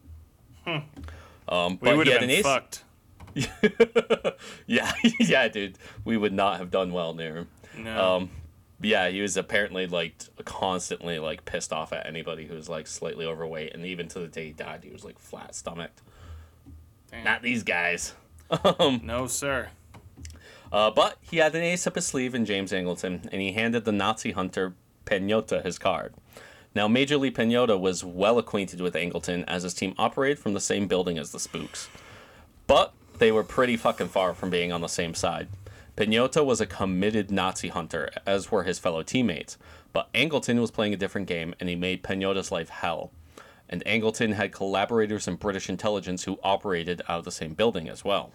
Um, We would have been ace- fucked. yeah, yeah, dude. We would not have done well near him. No. Um, yeah, he was apparently like constantly like pissed off at anybody who was like slightly overweight, and even to the day he died, he was like flat stomached. Damn. Not these guys. no, sir. Uh, but he had an ace up his sleeve in James Angleton, and he handed the Nazi hunter Peñota his card. Now, Major Lee Peñota was well acquainted with Angleton as his team operated from the same building as the Spooks. But they were pretty fucking far from being on the same side. Peñota was a committed Nazi hunter, as were his fellow teammates, but Angleton was playing a different game, and he made Peñota's life hell. And Angleton had collaborators in British intelligence who operated out of the same building as well.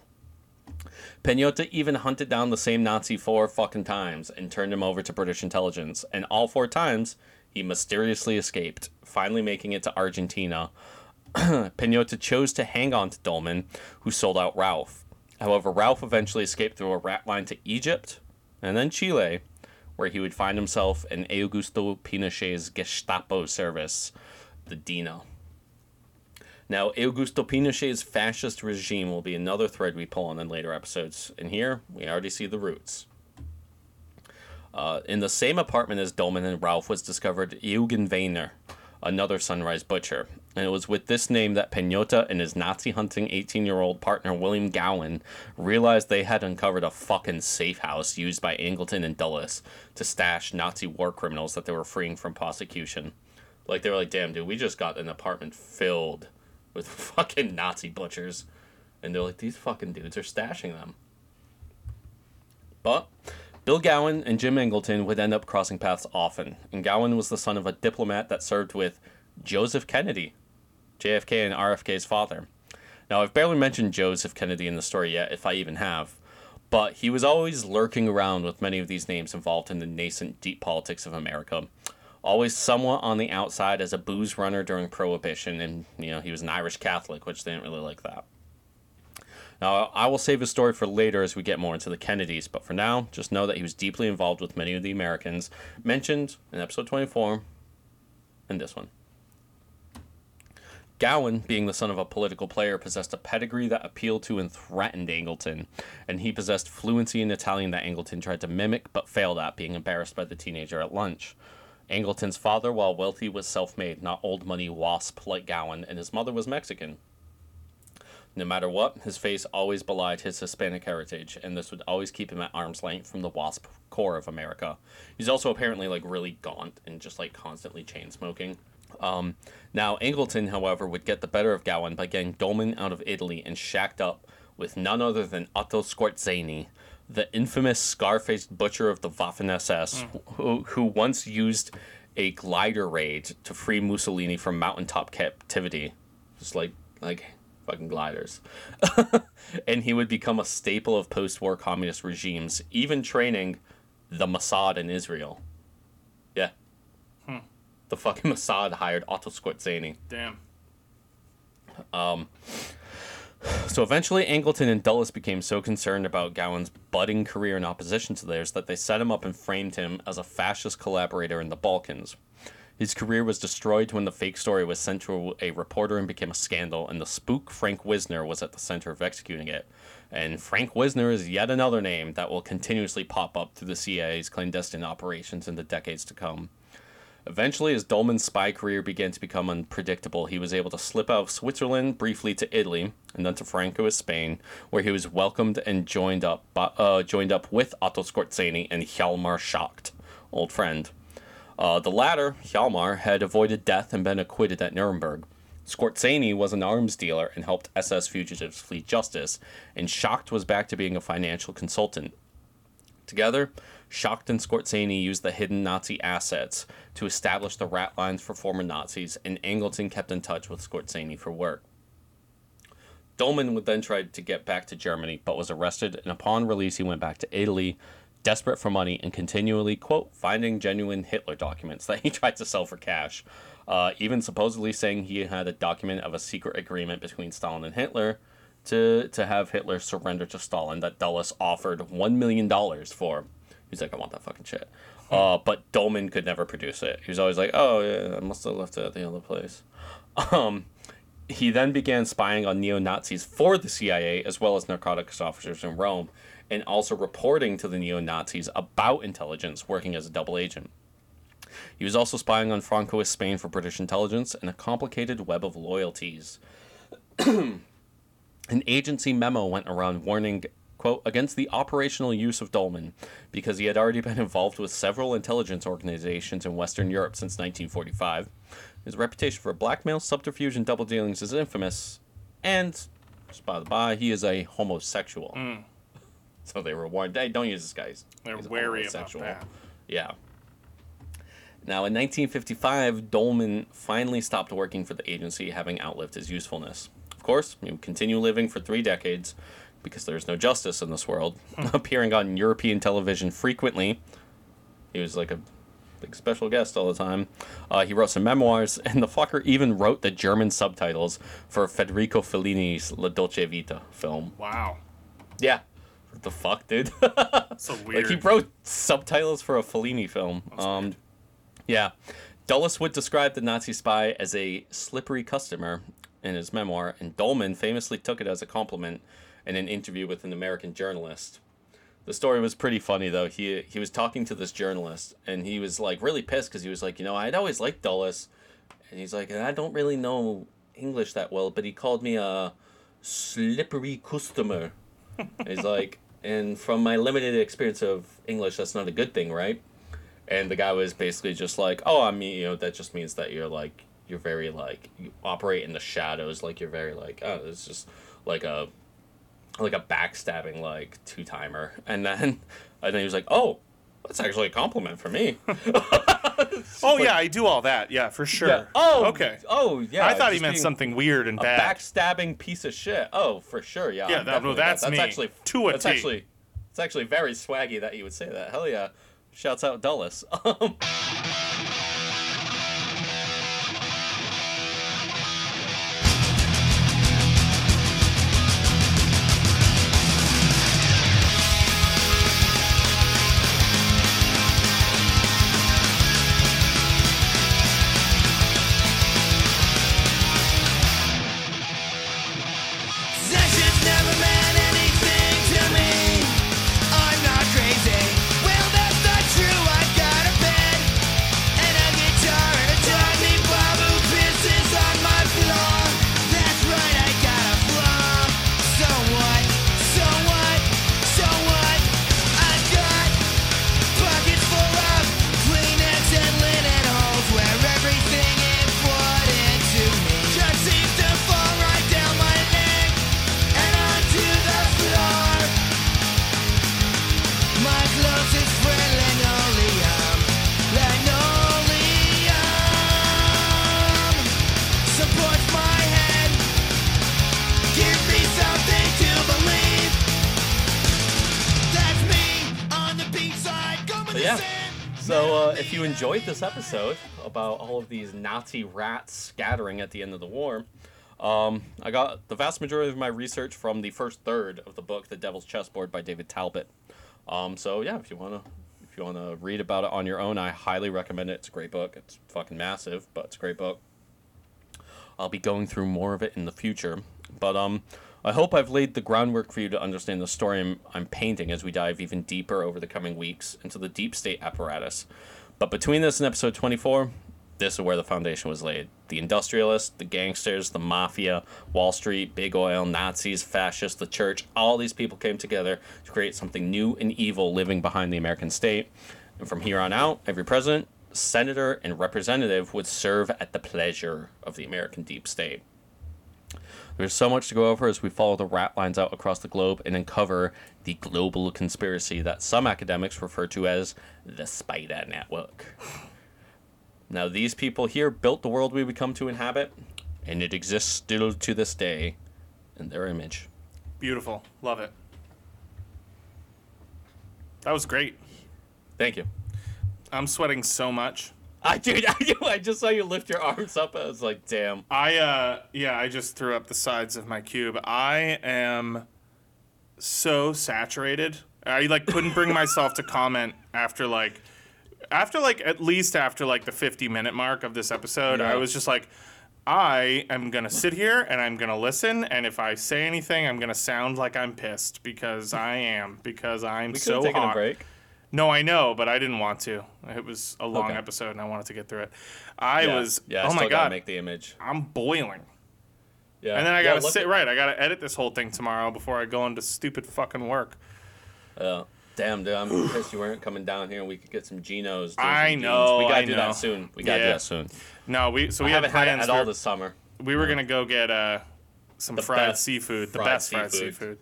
Peñota even hunted down the same Nazi four fucking times and turned him over to British intelligence, and all four times he mysteriously escaped, finally making it to Argentina. Peñota chose to hang on to Dollmann, who sold out Rauff. However, Rauff eventually escaped through a rat line to Egypt and then Chile, where he would find himself in Augusto Pinochet's Gestapo service, the DINA. Now, Augusto Pinochet's fascist regime will be another thread we pull on in later episodes, and here we already see the roots. Uh, in the same apartment as Dollmann and Rauff was discovered Eugen Wenner, another Sunrise butcher, and it was with this name that Peñota and his Nazi hunting 18 year old partner William Gowen realized they had uncovered a fucking safe house used by Angleton and Dulles to stash Nazi war criminals that they were freeing from prosecution. Like, they were like, damn, dude, we just got an apartment filled with fucking Nazi butchers. And they're like, these fucking dudes are stashing them. But Bill Gowen and Jim Angleton would end up crossing paths often, and Gowen was the son of a diplomat that served with Joseph Kennedy, JFK and RFK's father. Now, I've barely mentioned Joseph Kennedy in the story yet, if I even have, but he was always lurking around with many of these names involved in the nascent deep politics of America. Always somewhat on the outside as a booze runner during Prohibition, and, you know, he was an Irish Catholic, which they didn't really like that. Now, I will save his story for later as we get more into the Kennedys, but for now, just know that he was deeply involved with many of the Americans mentioned in episode 24 and this one. Gowen, being the son of a political player, possessed a pedigree that appealed to and threatened Angleton, and he possessed fluency in Italian that Angleton tried to mimic but failed at, being embarrassed by the teenager at lunch. Angleton's father, while wealthy, was self made, not old money wasp like Gowen, and his mother was Mexican. No matter what, his face always belied his Hispanic heritage, and this would always keep him at arm's length from the WASP core of America. He's also apparently like really gaunt and just like constantly chain smoking. Um, now, Angleton, however, would get the better of Gowen by getting Dollmann out of Italy and shacked up with none other than Otto Skorzeny, the infamous scar-faced butcher of the Waffen-SS, hmm. who, who once used a glider raid to free Mussolini from mountaintop captivity. Just like, like fucking gliders. and he would become a staple of post-war communist regimes, even training the Mossad in Israel. The fucking Mossad hired Otto Skorzeny. Damn. Um, so eventually, Angleton and Dulles became so concerned about Gowen's budding career in opposition to theirs that they set him up and framed him as a fascist collaborator in the Balkans. His career was destroyed when the fake story was sent to a reporter and became a scandal, and the spook Frank Wisner was at the center of executing it. And Frank Wisner is yet another name that will continuously pop up through the CIA's clandestine operations in the decades to come. Eventually, as Dollmann's spy career began to become unpredictable, he was able to slip out of Switzerland briefly to Italy and then to Francoist Spain, where he was welcomed and joined up uh, joined up with Otto Skorzeny and Hjalmar Schacht, old friend. Uh, the latter, Hjalmar, had avoided death and been acquitted at Nuremberg. Skorzeny was an arms dealer and helped SS fugitives flee justice, and Schacht was back to being a financial consultant. Together, Schacht and Skorzeny used the hidden Nazi assets to establish the rat lines for former Nazis, and Angleton kept in touch with Skorzeny for work. Dollmann would then try to get back to Germany, but was arrested, and upon release, he went back to Italy, desperate for money and continually, quote, finding genuine Hitler documents that he tried to sell for cash. Uh, even supposedly saying he had a document of a secret agreement between Stalin and Hitler to, to have Hitler surrender to Stalin that Dulles offered $1 million for. He's like, I want that fucking shit. Uh, but Dollmann could never produce it. He was always like, oh, yeah, I must have left it at the other place. Um, he then began spying on neo Nazis for the CIA as well as narcotics officers in Rome, and also reporting to the neo Nazis about intelligence working as a double agent. He was also spying on Francoist Spain for British intelligence and a complicated web of loyalties. An agency memo went around warning, quote, against the operational use of Dollmann because he had already been involved with several intelligence organizations in Western Europe since 1945. His reputation for blackmail, subterfuge, and double dealings is infamous, and, just by the by, he is a homosexual. Mm. So they were warned, hey, don't use this guy. He's- They're he's wary about that. Yeah. Now, in 1955, Dollmann finally stopped working for the agency, having outlived his usefulness. Of course, he would continue living for three decades because there's no justice in this world, appearing on European television frequently. He was like a big special guest all the time. Uh, he wrote some memoirs, and the fucker even wrote the German subtitles for Federico Fellini's La Dolce Vita film. Wow. Yeah. What the fuck, dude? So weird. Like he wrote subtitles for a Fellini film. Um, yeah, Dulles would describe the Nazi spy as a slippery customer in his memoir, and Dollmann famously took it as a compliment in an interview with an American journalist. The story was pretty funny though. He he was talking to this journalist, and he was like really pissed because he was like, you know, I'd always liked Dulles, and he's like, and I don't really know English that well, but he called me a slippery customer. He's like, and from my limited experience of English, that's not a good thing, right? And the guy was basically just like, oh, I mean, you know, that just means that you're like, you're very like, you operate in the shadows, like you're very like, oh, it's just like a, like a backstabbing like two timer. And then, and then he was like, oh, that's actually a compliment for me. Oh yeah, I do all that. Yeah, for sure. Yeah. Oh, okay. Oh, yeah. I thought he meant something weird and a bad. backstabbing piece of shit. Oh, for sure. Yeah. Yeah, that- definitely that's that's me. actually To a that's T. actually it's actually very swaggy that you would say that. Hell yeah. Shouts out Dulles. Um, episode about all of these Nazi rats scattering at the end of the war, um, I got the vast majority of my research from the first third of the book, The Devil's Chessboard by David Talbot. Um, so yeah, if you wanna if you wanna read about it on your own, I highly recommend it. It's a great book. It's fucking massive, but it's a great book. I'll be going through more of it in the future, but um, I hope I've laid the groundwork for you to understand the story I'm, I'm painting as we dive even deeper over the coming weeks into the deep state apparatus. But between this and episode 24, this is where the foundation was laid. The industrialists, the gangsters, the mafia, Wall Street, big oil, Nazis, fascists, the church, all these people came together to create something new and evil living behind the American state. And from here on out, every president, senator, and representative would serve at the pleasure of the American deep state. There's so much to go over as we follow the rat lines out across the globe and uncover the global conspiracy that some academics refer to as the Spider Network. Now, these people here built the world we would come to inhabit, and it exists still to this day in their image. Beautiful. Love it. That was great. Thank you. I'm sweating so much. I dude, I, I just saw you lift your arms up. I was like, damn. I uh yeah, I just threw up the sides of my cube. I am so saturated. I like couldn't bring myself to comment after like after like at least after like the 50 minute mark of this episode. I was just like I am going to sit here and I'm going to listen and if I say anything I'm going to sound like I'm pissed because I am because I'm We so hot. a break. No, I know, but I didn't want to. It was a long Okay. episode and I wanted to get through it. I yeah. was Yeah, I oh my god. make the image. I'm boiling. Yeah. And then I gotta look sit at- right. I gotta edit this whole thing tomorrow before I go into stupid fucking work. Yeah. Damn, dude, I'm pissed you weren't coming down here and we could get some Genos. I Jeans. know, We gotta I do know. that soon. We gotta do that soon. No, we so we I had haven't had it at all this summer. we were gonna go get uh, some The fried seafood, the fried best fried seafood. seafood.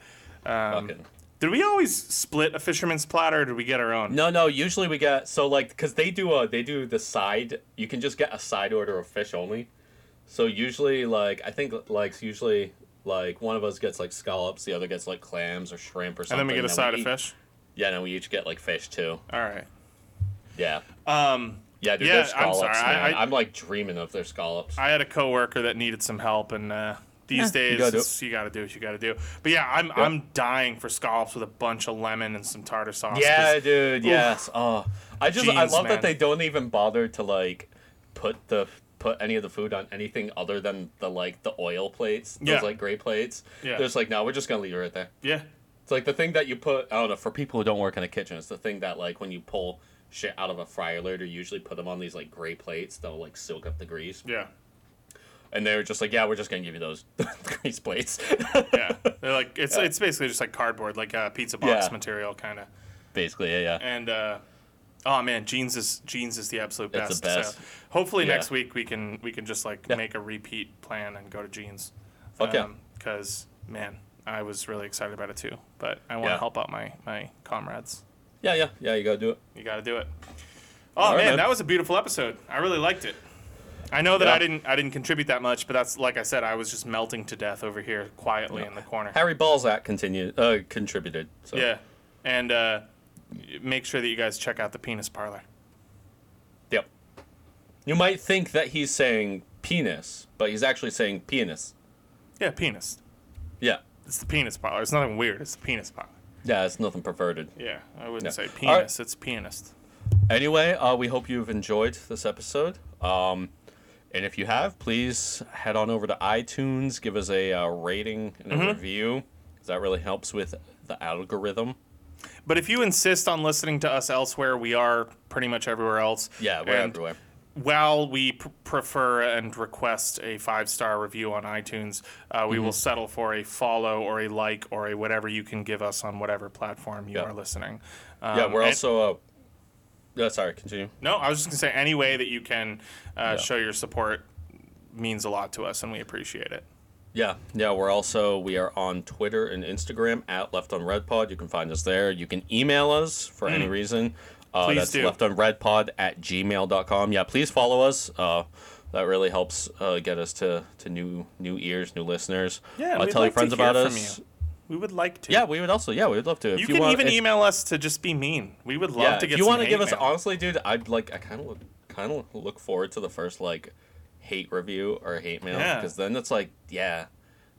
Um, Fucking. Did we always split a fisherman's platter, or did we get our own? No, no. Usually we get so like because they do a they do the side. You can just get a side order of fish only. So usually like I think like usually like one of us gets like scallops, the other gets like clams or shrimp or something. and then we get a side of eat- fish. Yeah, and then we each get like fish too. All right. Yeah. Um, Yeah, dude, Yeah, their I'm scallops, sorry, man. I- I'm like dreaming of their scallops. I had a coworker that needed some help, and uh, these days gotta it's- you gotta do what you gotta do. But yeah, I'm I'm dying for scallops with a bunch of lemon and some tartar sauce. Yeah, dude. Yes. Oh, I just I love man. that they don't even bother to like put the put any of the food on anything other than the like the oil plates. Those Yeah. like gray plates. Yeah. They're like, no, we're just gonna leave it right there. yeah. It's like the thing that you put. I don't know. For people who don't work in a kitchen, it's the thing that like when you pull shit out of a fryer later, you usually put them on these like gray plates that'll like soak up the grease. Yeah. And they're just like, yeah, we're just gonna give you those grease plates. Yeah. They're like it's it's basically just like cardboard, like uh, pizza box Yeah. material kind of. Basically, yeah, yeah. And uh, oh man, jeans is jeans is the absolute best. It's the best. So hopefully Yeah. next week we can we can just like Yeah. make a repeat plan and go to jeans. Fuck yeah. Because man, I was really excited about it too. But I want to Yeah. help out my my comrades. Yeah, yeah, yeah. You gotta do it. You got to do it. Oh right, man, man. that was a beautiful episode. I really liked it. I know that Yeah. I didn't I didn't contribute that much, but that's like I said, I was just melting to death over here quietly in the corner. Harry Balzac continued, uh, contributed. So. Yeah, and uh, make sure that you guys check out the penis parlor. Yep. You might think that he's saying penis, but he's actually saying penis. Yeah, penis. Yeah. It's the penis parlor. It's nothing weird. It's the penis parlor. Yeah, it's nothing perverted. Yeah, I wouldn't Yeah. say All right. penis. It's pianist. Anyway, uh, we hope you've enjoyed this episode. Um, and if you have, please head on over to iTunes, give us a uh, rating and a Mm-hmm. review, 'cause that really helps with the algorithm. But if you insist on listening to us elsewhere, we are pretty much everywhere else. Yeah, we're And everywhere. While we pr- prefer and request a five star review on iTunes, uh, Mm-hmm. we will settle for a follow or a like or a whatever you can give us on whatever platform you Yeah. are listening. yeah, Um, we're and- also. Uh, yeah, sorry, continue. No, I was just gonna say any way that you can uh, Yeah. show your support means a lot to us, and we appreciate it. Yeah, yeah, we're also we are on Twitter and Instagram at Left on Red Pod. You can find us there. You can email us for any reason. Uh, Mm. Please that's do. left on redpod at gmail.com. Yeah, please follow us. Uh, that really helps uh, get us to, to new new ears, new listeners. Yeah, uh, we'd tell like your to friends hear about from us. We would like to. Yeah, we would also. Yeah, we would love to. If You, you, can want, even if- email us to just be mean. We would love yeah, to get if you want to give us honestly, dude, I'd like. I kind of kind of look forward to the first like hate review or hate mail Yeah. because then it's like, yeah,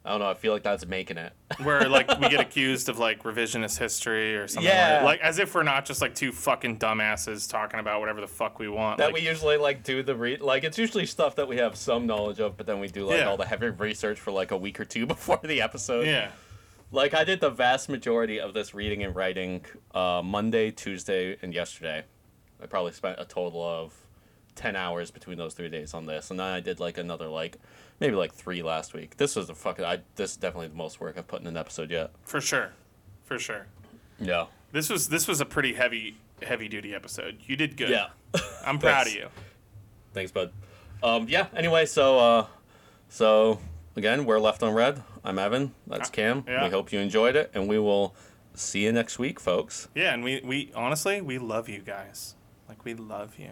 I don't know. I feel like that's making it. where like we get accused of like revisionist history or something Yeah. like, like as if we're not just like two fucking dumbasses talking about whatever the fuck we want. that like, we usually like do the read like it's usually stuff that we have some knowledge of, but then we do like Yeah. all the heavy research for like a week or two before the episode. yeah. Like I did the vast majority of this reading and writing uh, Monday, Tuesday, and yesterday. I probably spent a total of ten hours between those three days on this, and then I did like another like maybe like three last week. This was the fucking. I this is definitely the most work I've put in an episode yet. For sure. For sure. Yeah. This was this was a pretty heavy heavy duty episode. You did good. Yeah. I'm proud of you. Thanks, bud. Um, yeah. Anyway, so uh, so again, we're left on red. I'm Evan. That's uh, Cam. Yeah. We hope you enjoyed it, and we will see you next week, folks. Yeah, and we, we honestly we love you guys. Like we love you.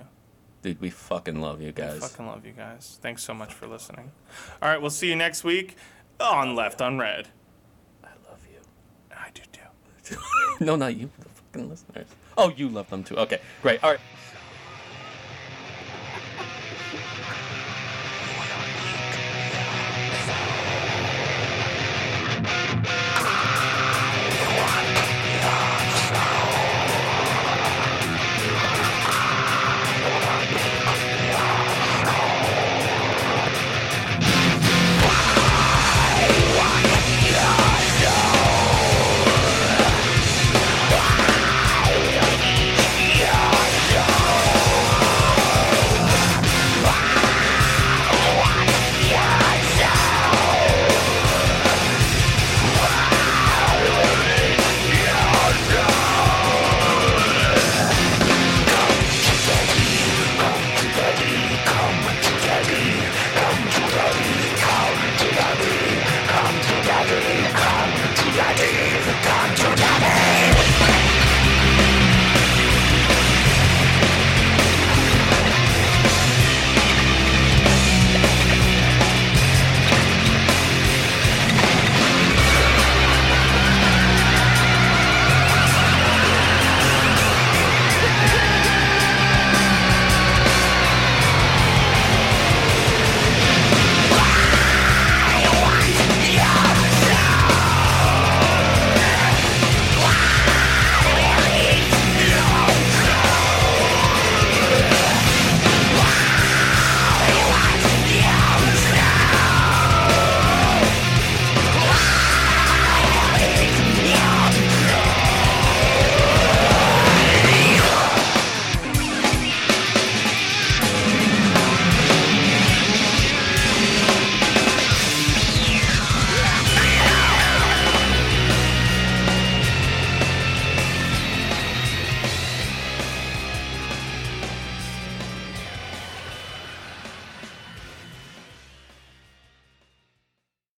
Dude, we fucking love you guys. We fucking love you guys. Thanks so much for listening. All right, we'll see you next week on Left on Red. I love you. I do too. no, not you, the fucking listeners. Oh, you love them too. Okay, great. All right.